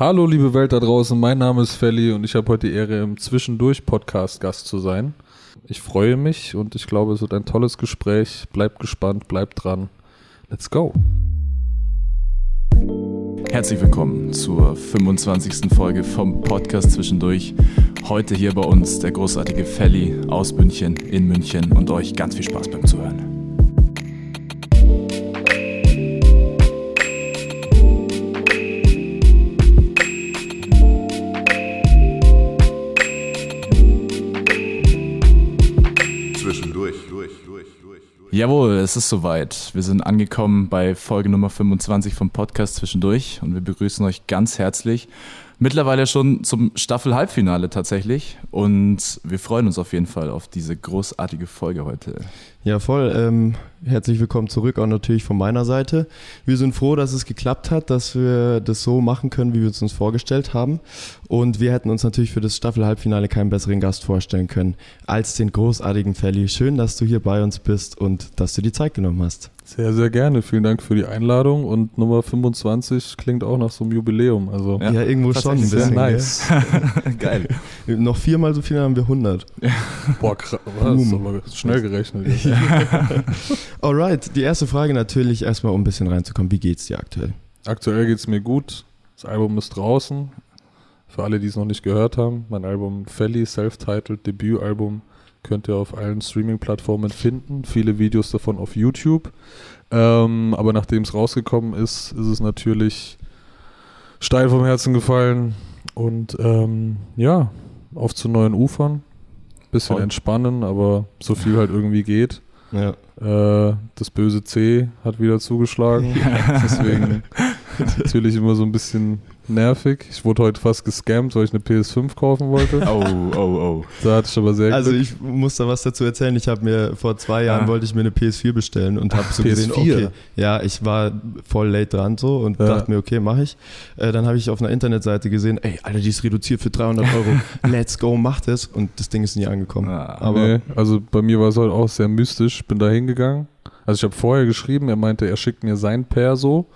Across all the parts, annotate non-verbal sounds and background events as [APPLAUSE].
Hallo liebe Welt da draußen, mein Name ist Felly und ich habe heute die Ehre, im Zwischendurch-Podcast Gast zu sein. Ich freue mich und ich glaube, es wird ein tolles Gespräch. Bleibt gespannt, bleibt dran. Let's go. Herzlich willkommen zur 25. Folge vom Podcast Zwischendurch. Heute hier bei uns der großartige Felly aus München, in München und euch ganz viel Spaß beim Zuhören. Jawohl, es ist soweit. Wir sind angekommen bei Folge Nummer 25 vom Podcast Zwischendurch und wir begrüßen euch ganz herzlich. Mittlerweile schon zum Staffel-Halbfinale tatsächlich und wir freuen uns auf jeden Fall auf diese großartige Folge heute. Ja, voll. Ähm, herzlich willkommen zurück, auch natürlich von meiner Seite. Wir sind froh, dass es geklappt hat, dass wir das so machen können, wie wir es uns vorgestellt haben. Und wir hätten uns natürlich für das Staffel-Halbfinale keinen besseren Gast vorstellen können als den großartigen Felly. Schön, dass du hier bei uns bist und dass du die Zeit genommen hast. Sehr, sehr gerne. Vielen Dank für die Einladung und Nummer 25 klingt auch nach so einem Jubiläum. Also Ja, irgendwo schon ein sehr bisschen. nice. [LAUGHS] Geil. Noch viermal so viele haben wir 100. Boah, krass. Das ist aber schnell gerechnet. jetzt. [LAUGHS] [LAUGHS] Alright, die erste Frage natürlich erstmal, um ein bisschen reinzukommen. Wie geht's dir aktuell? Aktuell geht es mir gut. Das Album ist draußen. Für alle, die es noch nicht gehört haben, mein Album Felly, Self-Titled Debütalbum, könnt ihr auf allen Streaming-Plattformen finden. Viele Videos davon auf YouTube. Ähm, aber nachdem es rausgekommen ist, ist es natürlich steil vom Herzen gefallen. Und ähm, ja, auf zu neuen Ufern. Bisschen Voll. entspannen, aber so viel halt irgendwie geht. Ja. Äh, das böse C hat wieder zugeschlagen. Deswegen [LAUGHS] natürlich immer so ein bisschen nervig. Ich wurde heute fast gescammt, weil ich eine PS5 kaufen wollte. Oh, oh, oh. Da hatte ich aber sehr Also Glück. ich muss da was dazu erzählen. Ich habe mir vor zwei Jahren Ah. wollte ich mir eine PS4 bestellen und habe so PS4? gesehen, okay, ja, ich war voll late dran so und Ja. dachte mir, okay, mache ich. Äh, dann habe ich auf einer Internetseite gesehen, ey, Alter, die ist reduziert für 300 Euro. [LAUGHS] Let's go, mach das. Und das Ding ist nie angekommen. Ah, Aber nee, also bei mir war es halt auch sehr mystisch. Bin da hingegangen. Also ich habe vorher geschrieben, er meinte, er schickt mir sein Perso.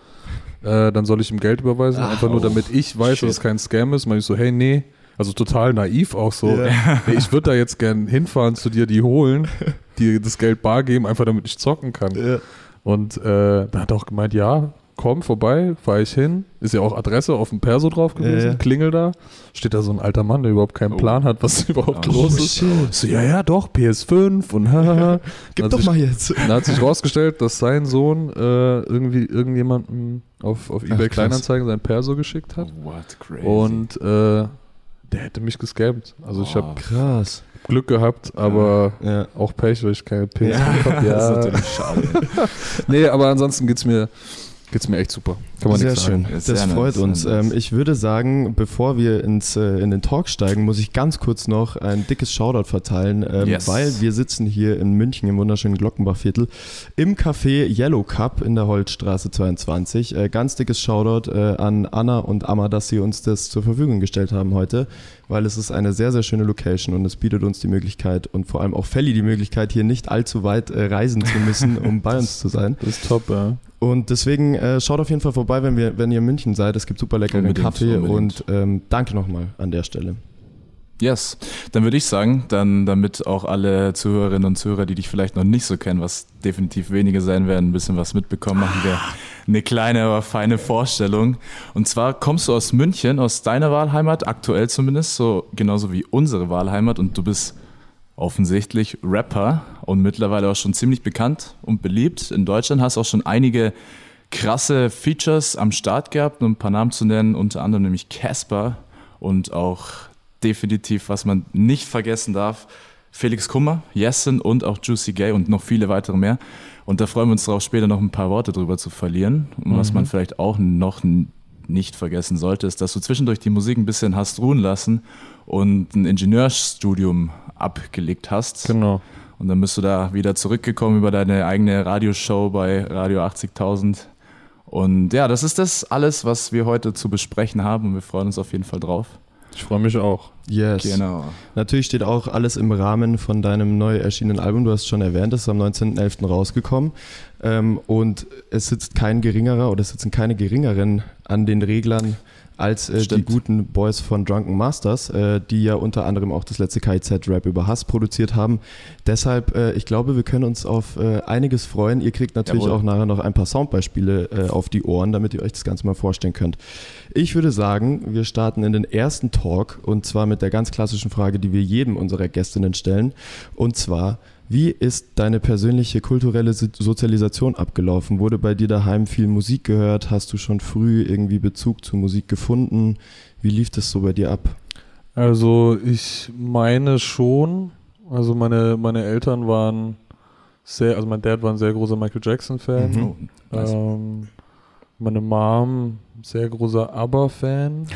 Äh, dann soll ich ihm Geld überweisen, Ach, einfach nur oh, damit ich weiß, shit. dass es kein Scam ist. Meine ich so, hey, nee. Also total naiv auch so. Ja. [LAUGHS] Nee, ich würde da jetzt gern hinfahren zu dir, die holen, die das Geld bar geben, einfach damit ich zocken kann. ja, Und äh, da hat er auch gemeint, ja, komm vorbei, fahre ich hin. Ist ja auch Adresse auf dem Perso drauf gewesen, Ja, ja. klingel da. Steht da so ein alter Mann, der überhaupt keinen Oh. Plan hat, was [LAUGHS] überhaupt Oh, los ist. shit. So, ja, ja, doch, PS5 und [LAUGHS] hahaha. [LAUGHS] Gib doch sich- mal jetzt. Dann hat sich rausgestellt, dass sein Sohn äh, irgendwie irgendjemandem auf, auf eBay krass. Kleinanzeigen sein Perso geschickt hat. What crazy. Und äh, der hätte mich gescampt. Also ich Oh. habe Krass. Glück gehabt, aber Ja. auch Pech, weil ich keine PS5 Ja, habe. das ist natürlich schade. Nee, aber ansonsten geht's mir, geht's mir echt super. Kann man Sehr nichts sagen. schön. Das sehr nice, freut sehr uns. nice. Ähm, ich würde sagen, bevor wir ins, äh, in den Talk steigen, muss ich ganz kurz noch ein dickes Shoutout verteilen, ähm, Yes. weil wir sitzen hier in München im wunderschönen Glockenbachviertel im Café Yellow Cup in der Holzstraße 22. Äh, ganz dickes Shoutout äh, an Anna und Amma, dass sie uns das zur Verfügung gestellt haben heute, weil es ist eine sehr, sehr schöne Location und es bietet uns die Möglichkeit und vor allem auch Felly die Möglichkeit, hier nicht allzu weit äh, reisen zu müssen, um [LAUGHS] bei uns zu sein. Das ist top, ja. Und deswegen äh, schaut auf jeden Fall vorbei, wenn, wir, wenn ihr in München seid. Es gibt super leckeren Unbedingt, Kaffee unbedingt. und ähm, danke nochmal an der Stelle. Yes, dann würde ich sagen, dann damit auch alle Zuhörerinnen und Zuhörer, die dich vielleicht noch nicht so kennen, was definitiv wenige sein werden, ein bisschen was mitbekommen, machen wir eine kleine, aber feine Vorstellung. Und zwar kommst du aus München, aus deiner Wahlheimat, aktuell zumindest, so genauso wie unsere Wahlheimat und du bist offensichtlich Rapper und mittlerweile auch schon ziemlich bekannt und beliebt in Deutschland, hast auch schon einige krasse Features am Start gehabt, um ein paar Namen zu nennen, unter anderem nämlich Casper und auch definitiv, was man nicht vergessen darf, Felix Kummer, Jessen und auch Juicy Gay und noch viele weitere mehr. Und da freuen wir uns darauf, später noch ein paar Worte drüber zu verlieren. Und was man vielleicht auch noch nicht vergessen sollte, ist, dass du zwischendurch die Musik ein bisschen hast ruhen lassen und ein Ingenieursstudium abgelegt hast. Genau. Und dann bist du da wieder zurückgekommen über deine eigene Radioshow bei Radio 80.000. Und ja, das ist das alles, was wir heute zu besprechen haben und wir freuen uns auf jeden Fall drauf. Ich freue mich auch. Yes. Genau. Natürlich steht auch alles im Rahmen von deinem neu erschienenen Album. Du hast es schon erwähnt, das ist am 19.11. rausgekommen. Ähm, und es sitzt kein geringerer oder es sitzen keine geringeren an den Reglern als äh, die guten Boys von Drunken Masters, äh, die ja unter anderem auch das letzte KIZ-Rap über Hass produziert haben. Deshalb, äh, ich glaube, wir können uns auf äh, einiges freuen. Ihr kriegt natürlich Jawohl. auch nachher noch ein paar Soundbeispiele äh, auf die Ohren, damit ihr euch das Ganze mal vorstellen könnt. Ich würde sagen, wir starten in den ersten Talk und zwar mit der ganz klassischen Frage, die wir jedem unserer Gästinnen stellen. Und zwar, wie ist deine persönliche kulturelle Sozialisation abgelaufen? Wurde bei dir daheim viel Musik gehört? Hast du schon früh irgendwie Bezug zu Musik gefunden? Wie lief das so bei dir ab? Also ich meine schon, also meine, meine Eltern waren sehr, also mein Dad war ein sehr großer Michael Jackson-Fan. Mhm. Oh. Ähm, meine Mom, sehr großer ABBA-Fan.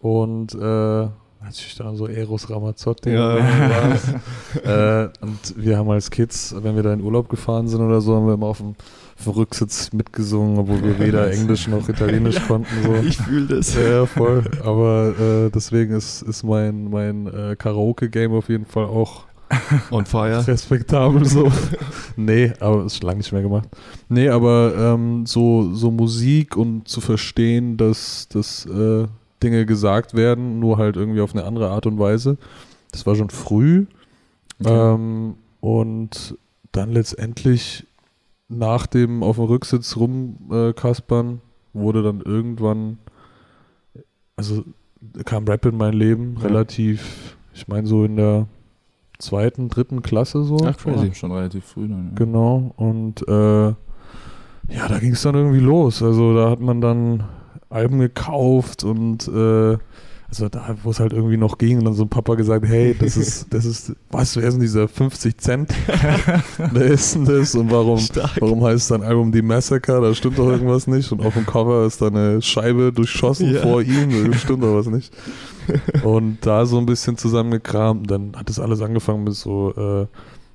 Und äh, natürlich dann so Eros Ramazzotti. Ja. [LAUGHS] äh, und wir haben als Kids, wenn wir da in Urlaub gefahren sind oder so, haben wir immer auf dem, auf dem Rücksitz mitgesungen, obwohl wir weder Englisch noch Italienisch konnten. So. Ich fühle das. Ja, voll. Aber äh, deswegen ist, ist mein, mein äh, Karaoke-Game auf jeden Fall auch [LAUGHS] On fire. respektabel so. [LAUGHS] nee, aber ist schon lange nicht mehr gemacht. Nee, aber ähm, so, so Musik und zu verstehen, dass, dass äh, Dinge gesagt werden, nur halt irgendwie auf eine andere Art und Weise, das war schon früh. Okay. Ähm, und dann letztendlich nach dem auf dem Rücksitz rumkaspern wurde dann irgendwann, also kam Rap in mein Leben Ja. relativ, ich meine so in der zweiten, dritten Klasse so. Ach, crazy. Schon relativ früh dann. Ja. Genau. Und äh, ja, da ging es dann irgendwie los. Also da hat man dann Alben gekauft und äh, also da, wo es halt irgendwie noch ging, und dann so ein Papa gesagt, hey, das ist, [LAUGHS] das ist, weißt du, wer ist denn dieser 50 Cent? [LAUGHS] wer ist denn das? Und warum, Stark. warum heißt sein Album Die Massacre? Da stimmt doch irgendwas nicht. Und auf dem Cover ist da eine Scheibe durchschossen Ja. vor ihm, da stimmt doch was nicht. [LAUGHS] Und da so ein bisschen zusammengekramt. Dann hat das alles angefangen mit so, äh,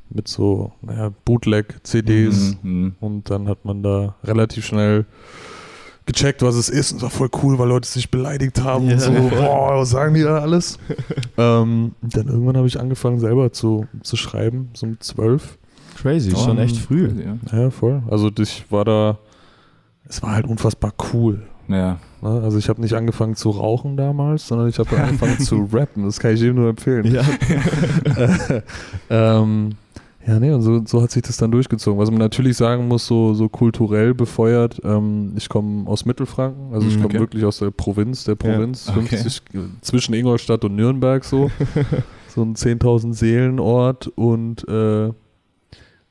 mit so, naja, Bootleg-CDs. Mhm, mhm. Und dann hat man da relativ schnell gecheckt, was es ist. Und es war voll cool, weil Leute sich beleidigt haben Ja, und so, [LAUGHS] boah, was sagen die da alles? [LAUGHS] ähm, dann irgendwann habe ich angefangen selber zu, zu schreiben, so um zwölf. Crazy, Oh, schon echt früh. Ja. Ja, voll. Also ich war da, es war halt unfassbar cool. ja. Ne? Also ich habe nicht angefangen zu rauchen damals, sondern ich habe angefangen [LAUGHS] zu rappen. Das kann ich jedem nur empfehlen. Ja, ähm, ja, nee, und so, so hat sich das dann durchgezogen. Was man natürlich sagen muss, so, so kulturell befeuert, ähm, ich komme aus Mittelfranken, also ich Mhm, komme okay. wirklich aus der Provinz, der Provinz, okay. 50, äh, zwischen Ingolstadt und Nürnberg so, [LAUGHS] so ein 10.000 Seelenort und äh,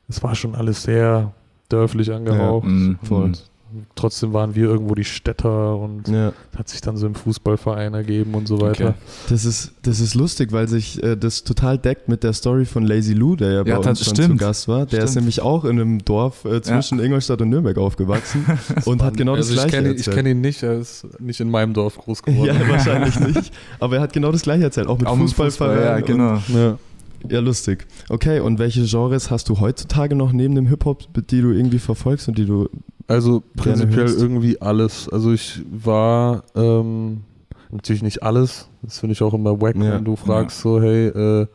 es war schon alles sehr dörflich angehaucht. Mhm, voll. Und trotzdem waren wir irgendwo die Städter und ja. hat sich dann so im Fußballverein ergeben und so weiter. Okay. Das ist, das ist lustig, weil sich äh, das total deckt mit der Story von Lazy Lou, der ja bei Ja, uns das schon stimmt. zu Gast war. Der ist Stimmt. nämlich auch in einem Dorf äh, zwischen Ingolstadt und Nürnberg aufgewachsen [LAUGHS] und hat genau also das ich gleiche kenne ich erzählt. kenn ihn nicht, er ist nicht in meinem Dorf groß [LAUGHS] geworden. ja, wahrscheinlich nicht. [LAUGHS] Aber er hat genau das gleiche erzählt, auch mit Auch mit Fußballverein. Fußball, ja, genau. Ja. Und, ja, lustig. Okay, und welche Genres hast du heutzutage noch neben dem Hip-Hop, die du irgendwie verfolgst und die du. Also prinzipiell irgendwie alles. Also ich war ähm, natürlich nicht alles. Das finde ich auch immer wack, Ja. wenn du fragst so, hey, äh,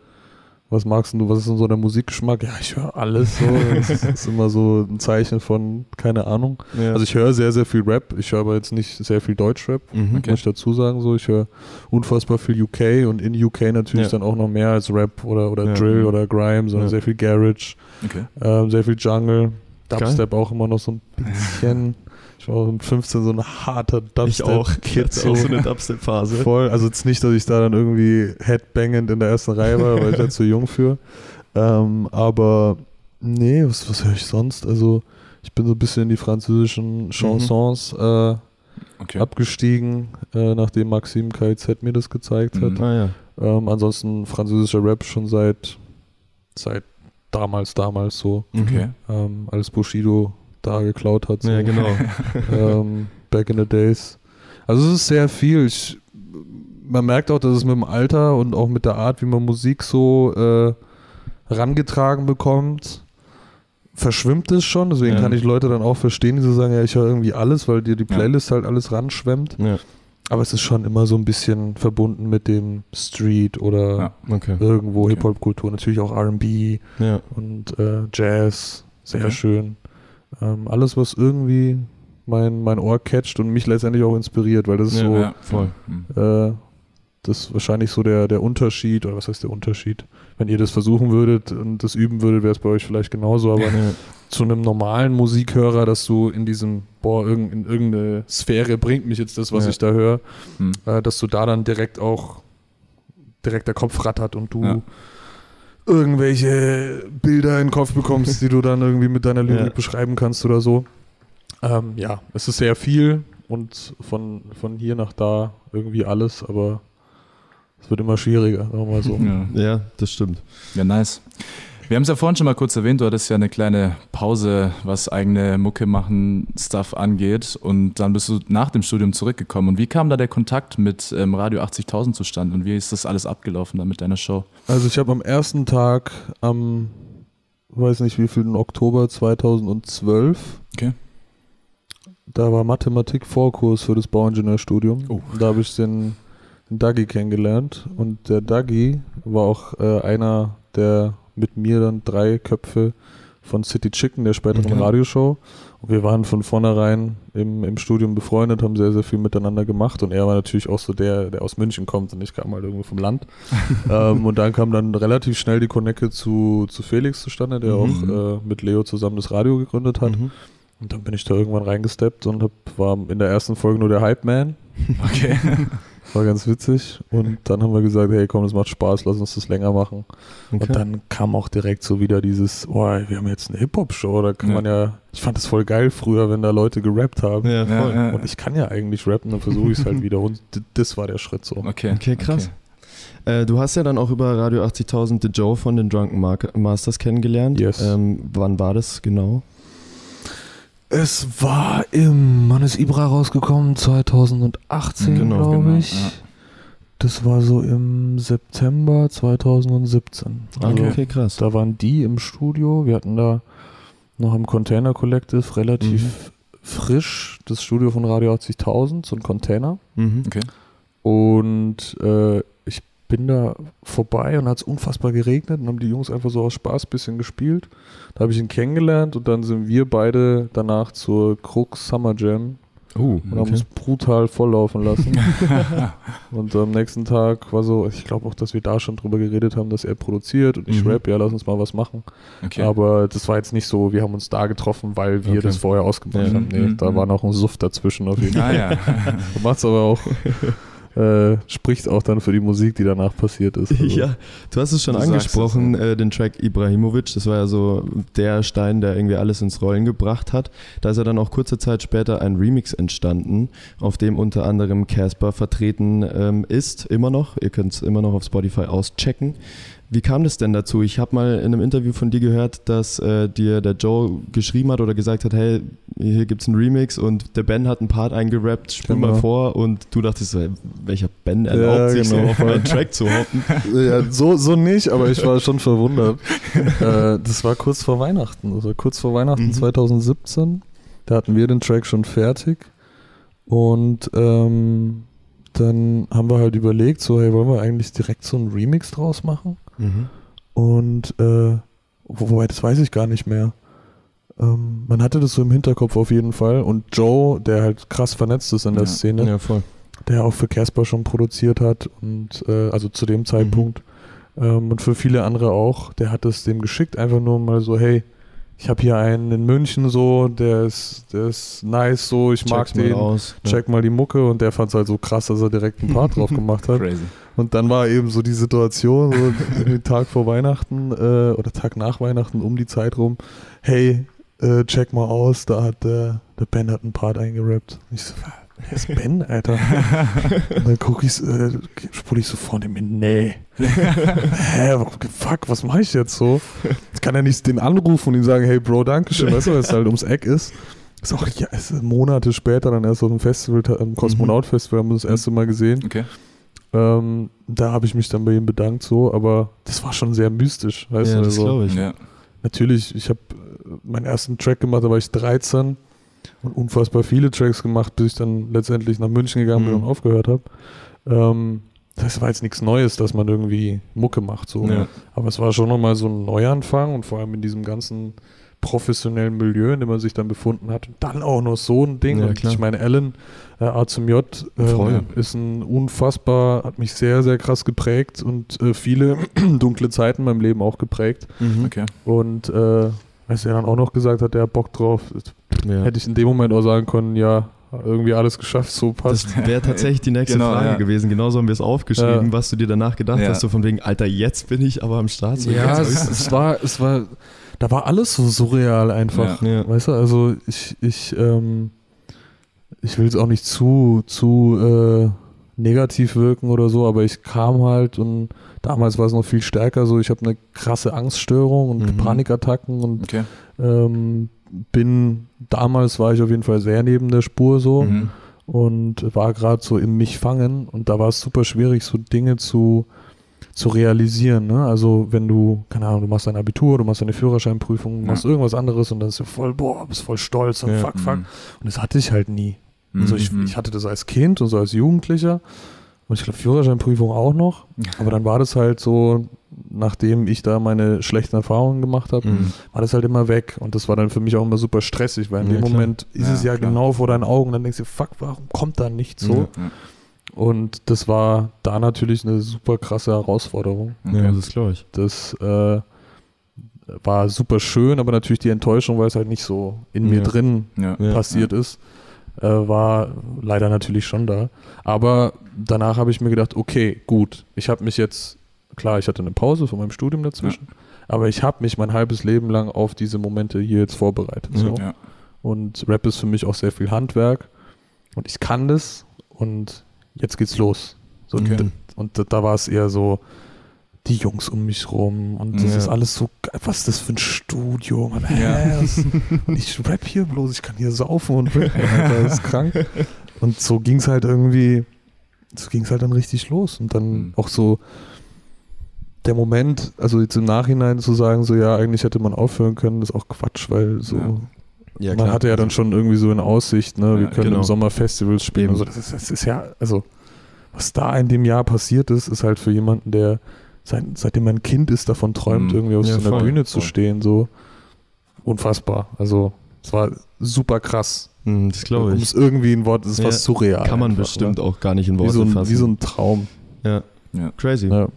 was magst du, was ist denn so der Musikgeschmack? Ja, ich höre alles so. Das ist, [LAUGHS] ist immer so ein Zeichen von, keine Ahnung. Ja. Also ich höre sehr, sehr viel Rap. Ich höre aber jetzt nicht sehr viel Deutschrap, mhm. Okay. muss ich dazu sagen. So, ich höre unfassbar viel UK und in UK natürlich Ja. dann auch noch mehr als Rap oder, oder Ja. Drill oder Grime, sondern Ja. sehr viel Garage. Okay. Ähm, sehr viel Jungle. Geil. Dubstep auch immer noch so ein [LAUGHS] bisschen. Ich war auch mit 15 so ein harter Ich auch. Ich Dubstep-Kid. hatte auch so eine [LAUGHS] Dubstep-Phase. Voll. Also jetzt nicht, dass ich da dann irgendwie headbangend in der ersten Reihe war, weil ich da zu jung für. Ähm, aber nee, was, was höre ich sonst? Also ich bin so ein bisschen in die französischen Chansons äh, Okay. abgestiegen, äh, nachdem Maxim KIZ mir das gezeigt hat. Mhm. Ah ja. Ähm, ansonsten französischer Rap schon seit, seit damals, damals so Okay. ähm, als Bushido da geklaut hat. So. Ja, genau. [LAUGHS] ähm, back in the days. Also es ist sehr viel. Ich, man merkt auch, dass es mit dem Alter und auch mit der Art, wie man Musik so äh, rangetragen bekommt, verschwimmt es schon. Deswegen Ja. kann ich Leute dann auch verstehen, die so sagen, ja, ich höre irgendwie alles, weil dir die Playlist halt alles ranschwemmt. ja. Aber es ist schon immer so ein bisschen verbunden mit dem Street oder Ja. Okay. irgendwo Okay. Hip-Hop-Kultur. Natürlich auch RB Ja. und äh, Jazz, sehr Okay. schön. Ähm, alles, was irgendwie mein, mein Ohr catcht und mich letztendlich auch inspiriert, weil das ist Ja, so, ja, voll. Mhm. äh, das ist wahrscheinlich so der, der Unterschied, oder was heißt der Unterschied? Wenn ihr das versuchen würdet und das üben würdet, wäre es bei euch vielleicht genauso, aber Ja. zu einem normalen Musikhörer, dass du in diesem, boah, irgend, in irgendeine Sphäre bringt mich jetzt das, was Ja. ich da höre, Mhm. äh, dass du da dann direkt auch, direkt der Kopf rattert und du Ja. irgendwelche Bilder in den Kopf bekommst, die du dann irgendwie mit deiner Lyrik beschreiben kannst oder so. Ähm, ja, es ist sehr viel und von, von hier nach da irgendwie alles, aber es wird immer schwieriger, sagen wir mal so. [LAUGHS] Ja. ja, das stimmt. Ja, nice. Wir haben es ja vorhin schon mal kurz erwähnt, du hattest ja eine kleine Pause, was eigene Mucke machen, Stuff angeht. Und dann bist du nach dem Studium zurückgekommen. Und wie kam da der Kontakt mit ähm, Radio 80.000 zustande? Und wie ist das alles abgelaufen da mit deiner Show? Also ich habe am ersten Tag am, weiß nicht wie viel, Oktober 2012, Okay. da war Mathematik Vorkurs für das Bauingenieurstudium. Oh. Da habe ich den Dagi kennengelernt und der Dagi war auch äh, einer der mit mir dann drei Köpfe von City Chicken, der späteren Mhm. Radioshow. Und wir waren von vornherein im, im Studium befreundet, haben sehr, sehr viel miteinander gemacht. Und er war natürlich auch so der, der aus München kommt und ich kam halt irgendwo vom Land. [LAUGHS] ähm, und dann kam dann relativ schnell die Connecte zu, zu Felix zustande, der Mhm. auch äh, mit Leo zusammen das Radio gegründet hat. Mhm. Und dann bin ich da irgendwann reingesteppt und hab, war in der ersten Folge nur der Hype Man. Okay. [LAUGHS] War ganz witzig. Und dann haben wir gesagt, hey komm, das macht Spaß, lass uns das länger machen. Okay. Und dann kam auch direkt so wieder dieses, oh, wir haben jetzt eine Hip-Hop-Show, da kann Ja. man ja, ich fand das voll geil früher, wenn da Leute gerappt haben. ja, voll. Ja, ja. Und ich kann ja eigentlich rappen, dann versuche ich es halt [LAUGHS] wieder. Und das war der Schritt so. Okay. Okay, krass. Äh, du hast ja dann auch über Radio 80.000 The Joe von den Drunken Masters kennengelernt. Yes. Ähm, wann war das genau? Es war im Mann ist Ibra rausgekommen, 2018, Genau, glaube genau, ich. ja. Das war so im September 2017. Also okay, krass. da waren die im Studio. Wir hatten da noch im Container Collective relativ Mhm. frisch das Studio von Radio 80.000, so ein Container. Mhm. Okay. Und äh, bin da vorbei und hat es unfassbar geregnet und haben die Jungs einfach so aus Spaß ein bisschen gespielt. Da habe ich ihn kennengelernt und dann sind wir beide danach zur Krux Summer Jam Oh, und haben uns brutal volllaufen lassen. [LAUGHS] und am nächsten Tag war so, ich glaube auch, dass wir da schon drüber geredet haben, dass er produziert und ich Mhm. rap, ja, lass uns mal was machen. Okay. Aber das war jetzt nicht so, wir haben uns da getroffen, weil wir Okay. das vorher ausgemacht Ja. haben. Nee, Mhm. da war noch ein Suff dazwischen auf jeden Fall. ah ja. [LAUGHS] Macht's aber auch, [LAUGHS] äh, spricht auch dann für die Musik, die danach passiert ist. Also, Ja, du hast es schon Du angesprochen, es, äh, den Track Ibrahimovic. Das war ja so der Stein, der irgendwie alles ins Rollen gebracht hat. Da ist ja dann auch kurze Zeit später ein Remix entstanden, auf dem unter anderem Casper vertreten ähm, ist, immer noch. Ihr könnt es immer noch auf Spotify auschecken. Wie kam das denn dazu? Ich habe mal in einem Interview von dir gehört, dass äh, dir der Joe geschrieben hat oder gesagt hat, hey, hier gibt's einen Remix und der Ben hat einen Part eingerappt, spiel Genau. mal vor und du dachtest hey, welcher Ben Ja, erlaubt sich genau. so auf einen Track zu hoppen? [LAUGHS] Ja, so, so nicht, aber ich war schon verwundert. [LAUGHS] äh, das war kurz vor Weihnachten, also kurz vor Weihnachten Mhm. 2017. Da hatten wir den Track schon fertig. Und ähm, dann haben wir halt überlegt, so, hey, wollen wir eigentlich direkt so einen Remix draus machen? Mhm. Und äh, wo- wobei, das weiß ich gar nicht mehr. Ähm, man hatte das so im Hinterkopf auf jeden Fall. Und Joe, der halt krass vernetzt ist in der Ja. Szene, Ja, der auch für Casper schon produziert hat und äh, also zu dem Zeitpunkt ähm, und für viele andere auch, der hat es dem geschickt, einfach nur mal so, hey, ich habe hier einen in München so, der ist, der ist nice so, ich mag Check's mal den, aus. check mal die Mucke und der fand es halt so krass, dass er direkt einen Part [LAUGHS] drauf gemacht hat. Crazy. Und dann war eben so die Situation, so irgendwie Tag vor Weihnachten äh, oder Tag nach Weihnachten um die Zeit rum, hey, äh, check mal aus, da hat der, der Ben hat einen Part eingerappt. Ich so, wer ist Ben, Alter? [LAUGHS] Und dann gucke ich, äh, spule ich so vorne mir, nee. Hä, warum- fuck, was mache ich jetzt so? Ich kann ja nicht den anrufen und ihm sagen, hey Bro, danke schön, weißt du, weil es halt ums Eck ist. Ist auch ja, ist Monate später dann erst auf dem Festival, am Kosmonaut-Festival, haben wir das erste Mal gesehen. Okay. Ähm, da habe ich mich dann bei ihm bedankt, so, aber das war schon sehr mystisch, weißt Ja, du? das Also, glaube ich. Ja. natürlich, ich habe meinen ersten Track gemacht, da war ich 13 und unfassbar viele Tracks gemacht, bis ich dann letztendlich nach München gegangen bin Mhm. und aufgehört habe. Ähm, das war jetzt nichts Neues, dass man irgendwie Mucke macht. So. Ja. Aber es war schon nochmal so ein Neuanfang und vor allem in diesem ganzen professionellen Milieu, in dem man sich dann befunden hat. Und dann auch noch so ein Ding. Ja, und klar. ich meine, Alan, äh, A zum J, äh, ist ein unfassbar, hat mich sehr, sehr krass geprägt und äh, viele [CLEARS THROAT] dunkle Zeiten in meinem Leben auch geprägt. Mhm. Okay. Und äh, als er dann auch noch gesagt hat, der hat Bock drauf, Ja. hätte ich in dem Moment auch sagen können, ja, irgendwie alles geschafft, so passt. Das wäre tatsächlich die nächste Genau, Frage ja. gewesen. Genauso haben wir es aufgeschrieben, Ja. was du dir danach gedacht Ja. hast. So von wegen, Alter, jetzt bin ich aber am Start. So, Ja, es, es war, es war, da war alles so surreal einfach. Ja. Weißt du, also ich, ich, ähm, ich will es auch nicht zu, zu äh, negativ wirken oder so, aber ich kam halt und damals war es noch viel stärker so, ich habe eine krasse Angststörung und Mhm. Panikattacken und Okay. ähm, bin, damals war ich auf jeden Fall sehr neben der Spur so Mhm. und war gerade so im mich fangen und da war es super schwierig, so Dinge zu, zu realisieren. Ne? Also wenn du, keine Ahnung, du machst dein Abitur, du machst deine Führerscheinprüfung, du Ja. machst irgendwas anderes und dann ist du voll, boah, bist voll stolz und Ja. fuck, fuck. Mhm. Und das hatte ich halt nie. Also ich, Mhm. ich hatte das als Kind und so als Jugendlicher und ich glaube Führerscheinprüfung auch noch. Aber dann war das halt so, nachdem ich da meine schlechten Erfahrungen gemacht habe, Mhm. war das halt immer weg. Und das war dann für mich auch immer super stressig, weil in Ja, dem klar. Moment ist Ja, es ja klar. genau vor deinen Augen. Dann denkst du, fuck, warum kommt da nicht so? Ja. Und das war da natürlich eine super krasse Herausforderung. Okay. Ja, das glaube ich. Das äh, war super schön, aber natürlich die Enttäuschung, weil es halt nicht so in mir drin Ja. Ja. passiert ist, äh, war leider natürlich schon da. Aber danach habe ich mir gedacht, okay, gut, ich habe mich jetzt, klar, ich hatte eine Pause von meinem Studium dazwischen, aber ich habe mich mein halbes Leben lang auf diese Momente hier jetzt vorbereitet. So. Ja. Und Rap ist für mich auch sehr viel Handwerk und ich kann das und jetzt geht's los. So, Okay. Und d- da war es eher so, die Jungs um mich rum und das Ja. ist alles so, geil. was ist das für ein Studio? Man, Ja. und ich rap hier bloß, ich kann hier saufen und rappen, Alter, das ist krank. Und so ging es halt irgendwie, so ging es halt dann richtig los. Und dann Mhm. auch so der Moment, also jetzt im Nachhinein zu sagen, so ja, eigentlich hätte man aufhören können, ist auch Quatsch, weil so, Ja. Ja, man hatte ja dann schon irgendwie so in Aussicht, ne, wir Ja, können genau. im Sommer Festivals spielen. Also das ist, das ist ja, also was da in dem Jahr passiert ist, ist halt für jemanden, der seit, seitdem man ein Kind ist, davon träumt, Mhm. irgendwie auf Ja, so einer voll, Bühne zu voll. stehen, so unfassbar. Also es war super krass. Mhm, Das glaube Um ich. es irgendwie ein Wort, es ist Ja, was surreal. Kann man einfach, bestimmt ne? auch gar nicht in wie Worte so, ein, fassen. wie so ein Traum. ja. Ja. Crazy. Ja.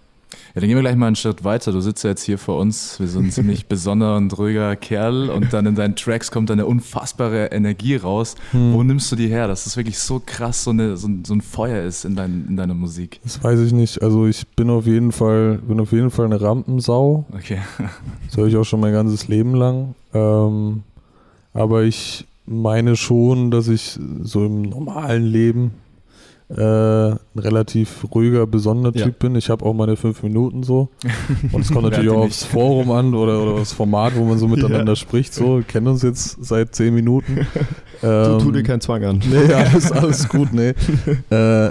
Ja, dann gehen wir gleich mal einen Schritt weiter. Du sitzt ja jetzt hier vor uns, wie so ein ziemlich [LAUGHS] besonderer und ruhiger Kerl und dann in deinen Tracks kommt eine unfassbare Energie raus. Hm. Wo nimmst du die her, dass das wirklich so krass so, eine, so, ein, so ein Feuer ist in, dein, in deiner Musik? Das weiß ich nicht. Also ich bin auf jeden Fall, bin auf jeden Fall eine Rampensau. Okay. [LAUGHS] Das höre ich auch schon mein ganzes Leben lang. Ähm, aber ich meine schon, dass ich so im normalen Leben äh, ein relativ ruhiger, besonderer Ja. Typ bin. Ich habe auch meine fünf Minuten so. Und es kommt [LAUGHS] natürlich auch aufs nicht? Forum an oder, oder das Format, wo man so [LAUGHS] miteinander Ja. spricht. So, wir kennen uns jetzt seit zehn Minuten. [LAUGHS] Du Ähm, tu dir keinen Zwang an. Nee, alles, alles gut, nee. äh,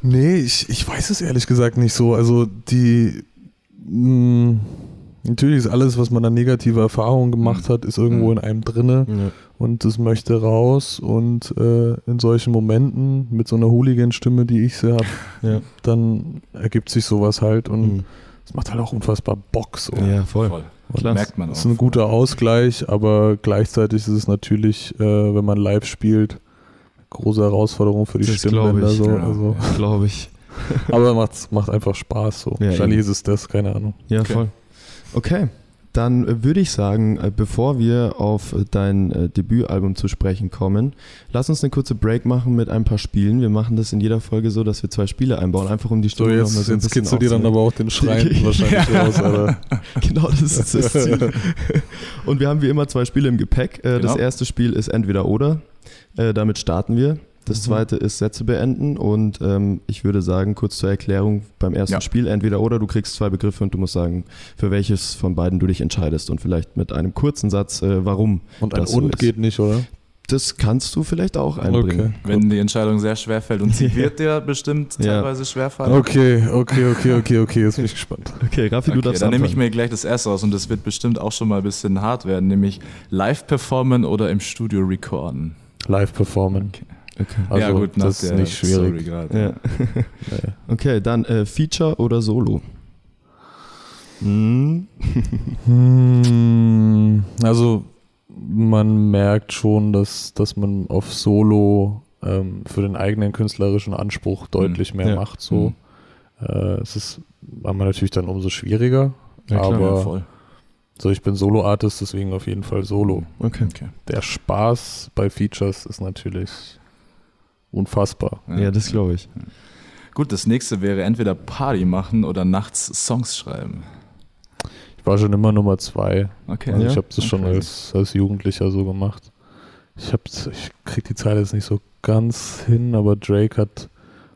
nee, ich, ich weiß es ehrlich gesagt nicht so. Also die mh, natürlich ist alles, was man an negativer Erfahrung gemacht Mhm. hat, ist irgendwo Mhm. in einem drinne Ja. und das möchte raus und äh, in solchen Momenten mit so einer Hooligan-Stimme, die ich sie habe, [LAUGHS] Ja. dann ergibt sich sowas halt und Mhm. es macht halt auch unfassbar Bock so. ja, voll. Voll. Klar. Merkt man auch. Das ist ein guter Ausgleich, aber gleichzeitig ist es natürlich, äh, wenn man live spielt, große Herausforderung für die Das Stimmbänder. ich, So. ja. Also, Glaube ich. [LAUGHS] aber macht, macht einfach Spaß. So. Ja, Wahrscheinlich ist es das, keine Ahnung. Ja, Okay. voll. Okay. Dann würde ich sagen, äh, bevor wir auf dein äh, Debütalbum zu sprechen kommen, lass uns eine kurze Break machen mit ein paar Spielen. Wir machen das in jeder Folge so, dass wir zwei Spiele einbauen, einfach um die So, Stimmung noch mal jetzt, so ein jetzt bisschen kitzelst du dir dann aber auch den Schreien [LAUGHS] wahrscheinlich Ja. raus. Alter. [LAUGHS] Genau, das ist das Ziel. [LAUGHS] Und wir haben wie immer zwei Spiele im Gepäck. Äh, Das Genau. erste Spiel ist entweder oder. Damit starten wir. Das Mhm. zweite ist Sätze beenden und ähm, ich würde sagen, kurz zur Erklärung beim ersten Ja. Spiel, entweder oder, du kriegst zwei Begriffe und du musst sagen, für welches von beiden du dich entscheidest und vielleicht mit einem kurzen Satz, äh, warum. Und ein Das so Und ist. geht nicht, oder? das kannst du vielleicht auch einbringen. Wenn die Entscheidung sehr schwer fällt und sie [LAUGHS] wird dir bestimmt Ja. teilweise schwer fallen. Okay, okay, okay, okay, okay, jetzt bin ich gespannt. [LAUGHS] Okay, Raffi, du Okay, darfst dann nehme ich mir gleich das erste aus und das wird bestimmt auch schon mal ein bisschen hart werden, nämlich live performen oder im Studio recorden. Live performen. Okay. Also, ja gut, das ist nicht schwierig. Ja. [LAUGHS] Okay, dann äh, Feature oder Solo? Hm. Hm, also man merkt schon, dass, dass man auf Solo ähm, für den eigenen künstlerischen Anspruch deutlich mehr Ja. macht. So. Äh, es ist manchmal natürlich dann umso schwieriger. Ja, klar, aber Ja, voll. so, ich bin Solo-Artist, deswegen auf jeden Fall Solo. Okay. Okay. Der Spaß bei Features ist natürlich unfassbar. Ja, das glaube ich. Gut, das nächste wäre entweder Party machen oder nachts Songs schreiben. Ich war schon immer Nummer zwei. Okay. Also Ja? ich habe das schon Okay. als, als Jugendlicher so gemacht. Ich, hab, ich krieg die Zeile jetzt nicht so ganz hin, aber Drake hat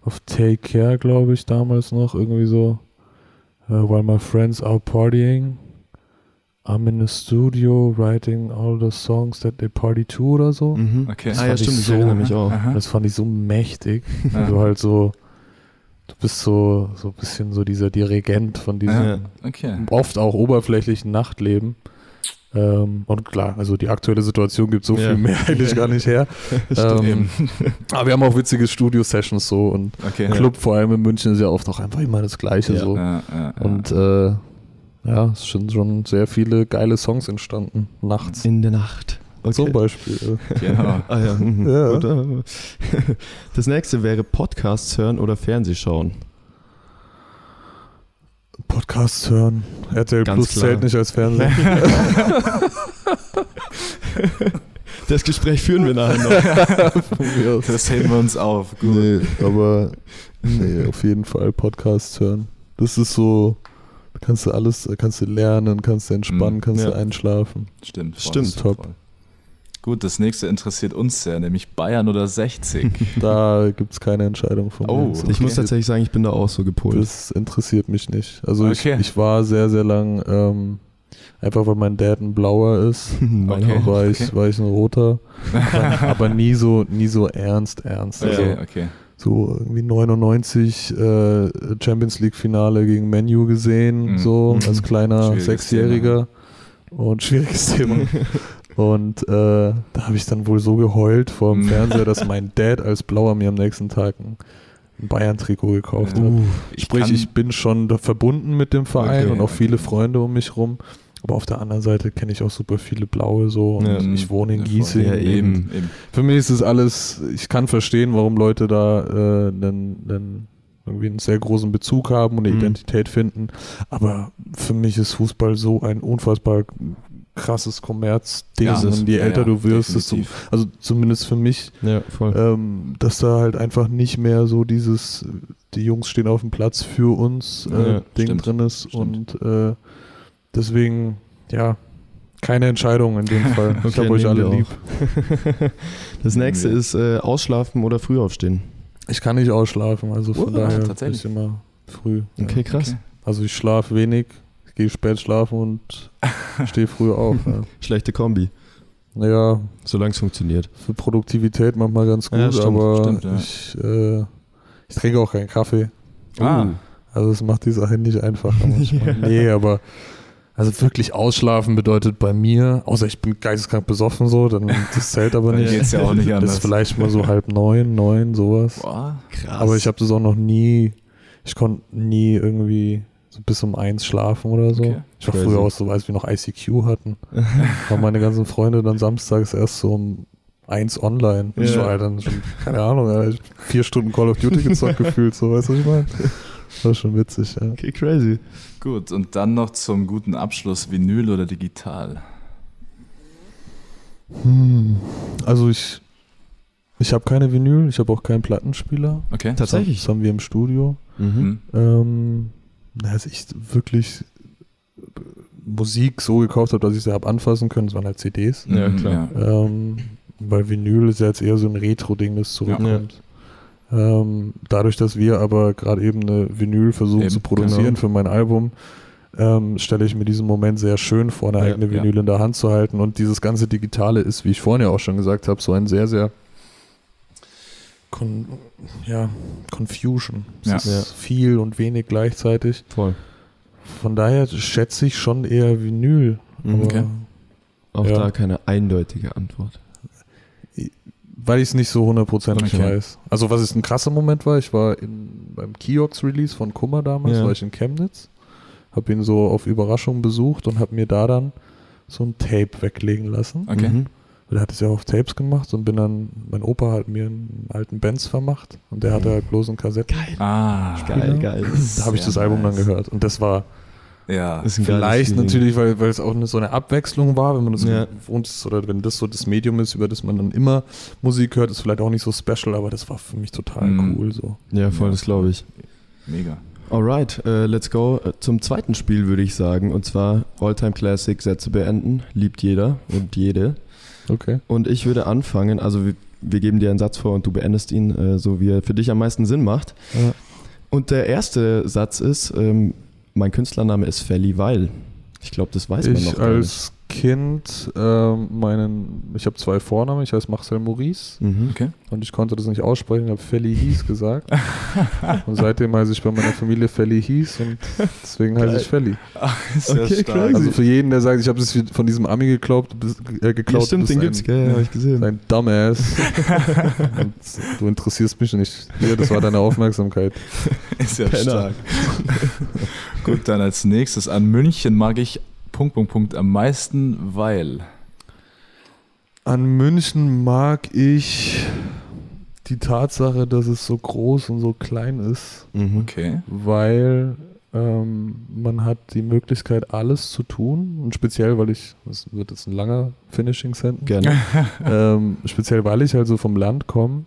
auf Take Care, glaube ich, damals noch irgendwie so uh, While my friends are partying, I'm in the studio writing all the songs that they party to oder so. Mhm. Okay. Ah ja, fand ich stimmt, ich so- erinnere mich auch. Aha. Das fand ich so mächtig. Ja. Also halt so, du bist so, so ein bisschen so dieser Dirigent von diesem Ja. Okay. oft auch oberflächlichen Nachtleben. Ähm, und klar, also die aktuelle Situation gibt so Ja. viel mehr eigentlich gar nicht her. [LAUGHS] Stimmt. ähm, aber wir haben auch witzige Studio-Sessions so und Okay. Club vor allem in München ist ja oft auch einfach immer das Gleiche Ja. so. Ja, ja, ja. Und äh, ja, es sind schon sehr viele geile Songs entstanden, nachts. In der Nacht. Okay. Zum Beispiel. genau. [LAUGHS] Ah ja. mhm. Ja. Gut, äh. [LAUGHS] Das nächste wäre Podcasts hören oder Fernsehschauen. Podcasts hören. RTL Ganz Plus klar. zählt nicht als Fernsehen. [LAUGHS] Das Gespräch führen wir nachher noch. Das heben wir uns auf. Gut. Nee, aber nee, auf jeden Fall Podcasts hören. Das ist so, kannst du alles, kannst du lernen, kannst du entspannen, Mhm. kannst Ja. du einschlafen. Stimmt. voll, Stimmt. ist Top. voll. Gut, das nächste interessiert uns sehr, nämlich Bayern oder 60. [LAUGHS] Da gibt es keine Entscheidung von Oh, mir. Das Ich muss tatsächlich sagen, ich bin da auch so gepolt. Das interessiert mich nicht. Also Okay. ich, ich war sehr, sehr lang, ähm, einfach weil mein Dad ein Blauer ist, [LAUGHS] Okay. war, ich, okay. war ich ein Roter. [LAUGHS] aber, nie so, nie so ernst, ernst. Also Okay, okay. So irgendwie 99 äh, Champions League Finale gegen Menu gesehen, Mhm. so Mhm. als kleiner Sechsjähriger und schwieriges Thema. [LAUGHS] [LAUGHS] und äh, da habe ich dann wohl so geheult vor dem Mhm. Fernseher, dass mein [LAUGHS] Dad als Blauer mir am nächsten Tag ein, Bayern-Trikot gekauft hat. Uh, Sprich, ich bin schon da verbunden mit dem Verein Okay, und auch okay. viele Freunde um mich rum. Aber auf der anderen Seite kenne ich auch super viele Blaue so und Ja. ich wohne in. Giesing. Ja, eben. eben. Für mich ist es alles, ich kann verstehen, warum Leute da äh, einen, einen, irgendwie einen sehr großen Bezug haben und eine Mhm. Identität finden. Aber für mich ist Fußball so ein unfassbar krasses Kommerzding. Ja, und je älter ja, du wirst, desto, also zumindest für mich, ja, ähm, dass da halt einfach nicht mehr so dieses, die Jungs stehen auf dem Platz für uns äh, Ding stimmt, drin ist. stimmt. Und äh, deswegen, ja, keine Entscheidung in dem [LAUGHS] Fall. ich habe euch alle lieb. [LAUGHS] Das nächste Ja. ist äh, ausschlafen oder früh aufstehen. Ich kann nicht ausschlafen, also von Oh, daher bin ich immer früh. Ja. Okay, krass. Okay. Also ich schlafe wenig, ich gehe spät schlafen und [LAUGHS] stehe früh auf. Ja. Schlechte Kombi, Naja, solange es funktioniert. für Produktivität manchmal ganz gut, Ja, stimmt, aber stimmt, ja. ich, äh, ich trinke auch keinen Kaffee. Ah, Also es macht die Sache nicht einfacher. manchmal. Nee, aber also wirklich ausschlafen bedeutet bei mir, außer ich bin geisteskrank besoffen so, dann das zählt aber dann nicht. geht's ja auch nicht [LAUGHS] Das anders. ist vielleicht mal so [LAUGHS] halb neun, neun, sowas. Boah. Krass. Aber ich habe das auch noch nie, ich konnte nie irgendwie so bis um eins schlafen oder so. Okay. Ich war Crazy. früher auch so, als wir noch ICQ hatten. [LAUGHS] waren meine ganzen Freunde dann samstags erst so um eins online. Ich Ja. war halt dann schon, keine Ahnung, Alter, ich vier Stunden Call of Duty gezockt gefühlt, so, weißt du, was ich meine? War schon witzig, ja. Okay, crazy. Gut, und dann noch zum guten Abschluss Vinyl oder digital. Hm. Also ich, ich habe keine Vinyl, ich habe auch keinen Plattenspieler. Okay. Tatsächlich. Das haben wir im Studio. Mhm. Hm. Ähm, als ich wirklich Musik so gekauft habe, dass ich sie habe anfassen können, das waren halt CDs. Ja, Mhm, klar. Ähm, weil Vinyl ist ja jetzt eher so ein Retro-Ding, das zurückkommt. Ähm, dadurch, dass wir aber gerade eben eine Vinyl versuchen Eben, zu produzieren genau. für mein Album, ähm, stelle ich mir diesen Moment sehr schön vor, eine Ja, eigene ja. Vinyl in der Hand zu halten. Und dieses ganze Digitale ist, wie ich vorhin ja auch schon gesagt habe, so ein sehr, sehr Con ja, Confusion. Es Ja. ist Ja. viel und wenig gleichzeitig. Voll. Von daher schätze ich schon eher Vinyl. Mhm. Aber Okay. Auch Ja. da keine eindeutige Antwort. Weil ich es nicht so hundertprozentig Okay. weiß. Also was ist ein krasser Moment war, ich war in, beim Kiox-Release von Kummer damals, Ja. war ich in Chemnitz, habe ihn so auf Überraschung besucht und habe mir da dann so ein Tape weglegen lassen. Okay. Mhm. Weil er hat es ja auf Tapes gemacht und bin dann, mein Opa hat mir einen alten Benz vermacht und der hatte halt bloß einen Kassetten. Ah, Geil, geil. Da habe ich das Album dann nice. gehört und das war Ja. Vielleicht natürlich, weil, weil es auch eine, so eine Abwechslung war, wenn man das Ja. gewohnt ist oder wenn das so das Medium ist, über das man dann immer Musik hört, ist vielleicht auch nicht so special, aber das war für mich total Mhm. cool so. Ja, voll, Ja. das glaube ich. Mega. Alright, äh, let's go äh, zum zweiten Spiel, würde ich sagen. Und zwar Alltime Classic Sätze beenden. Liebt jeder und jede. Okay. Und ich würde anfangen, also wir, wir geben dir einen Satz vor und du beendest ihn, äh, so wie er für dich am meisten Sinn macht. Ja. Und der erste Satz ist, ähm, mein Künstlername ist Felly Weil. Ich glaube, das weiß man noch Ich gar nicht. als Kind ähm, meinen, ich habe zwei Vornamen, ich heiße Marcel Maurice Mhm. Okay. und ich konnte das nicht aussprechen, habe Felly Hies gesagt. [LAUGHS] und seitdem heiße ich bei meiner Familie Felly Hies und deswegen heiße ich Felly. [LAUGHS] Sehr Okay. Also für jeden, der sagt, ich habe das von diesem Ami geglaubt, bist, äh, geklaut, Ja, stimmt, bist den ein- gibt's, gell, habe ich gesehen. Ein Dumbass. [LAUGHS] und du interessierst mich nicht. Ja, das war deine Aufmerksamkeit. Ist ja Penner. stark. Gut, dann als nächstes an München mag ich Punkt, Punkt, Punkt am meisten, weil. An München mag ich die Tatsache, dass es so groß und so klein ist, Mhm. Okay. weil ähm, man hat die Möglichkeit, alles zu tun. Und speziell, weil ich, das wird jetzt ein langer Finishing Sentence, Gerne. [LAUGHS] ähm, speziell weil ich also vom Land komme,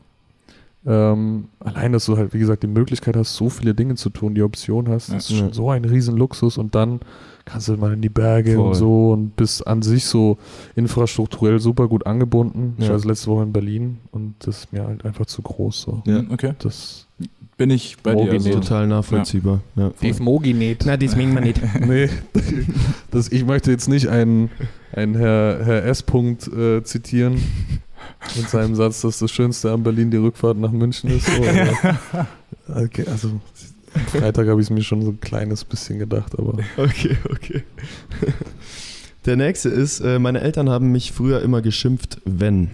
ähm, allein, dass du halt, wie gesagt, die Möglichkeit hast, so viele Dinge zu tun, die Option hast, Ja. ist schon Ja. so ein Riesenluxus und dann kannst du mal in die Berge Voll. und so und bist an sich so infrastrukturell super gut angebunden. Ich Ja. war jetzt letzte Woche in Berlin und das ist mir halt einfach zu groß so. Ja. Hm, Okay. Das Bin ich bei dir. Originell. Also, Total nachvollziehbar. Ja. voll. Moginet. Na, das mengen wir nicht. nee, das, ich möchte jetzt nicht einen, einen Herr, Herr S. Punkt äh, zitieren mit seinem Satz, dass das Schönste an Berlin die Rückfahrt nach München ist. [LAUGHS] Okay, also am Freitag habe ich es mir schon so ein kleines bisschen gedacht, aber Okay, okay. Der nächste ist, äh, meine Eltern haben mich früher immer geschimpft, wenn.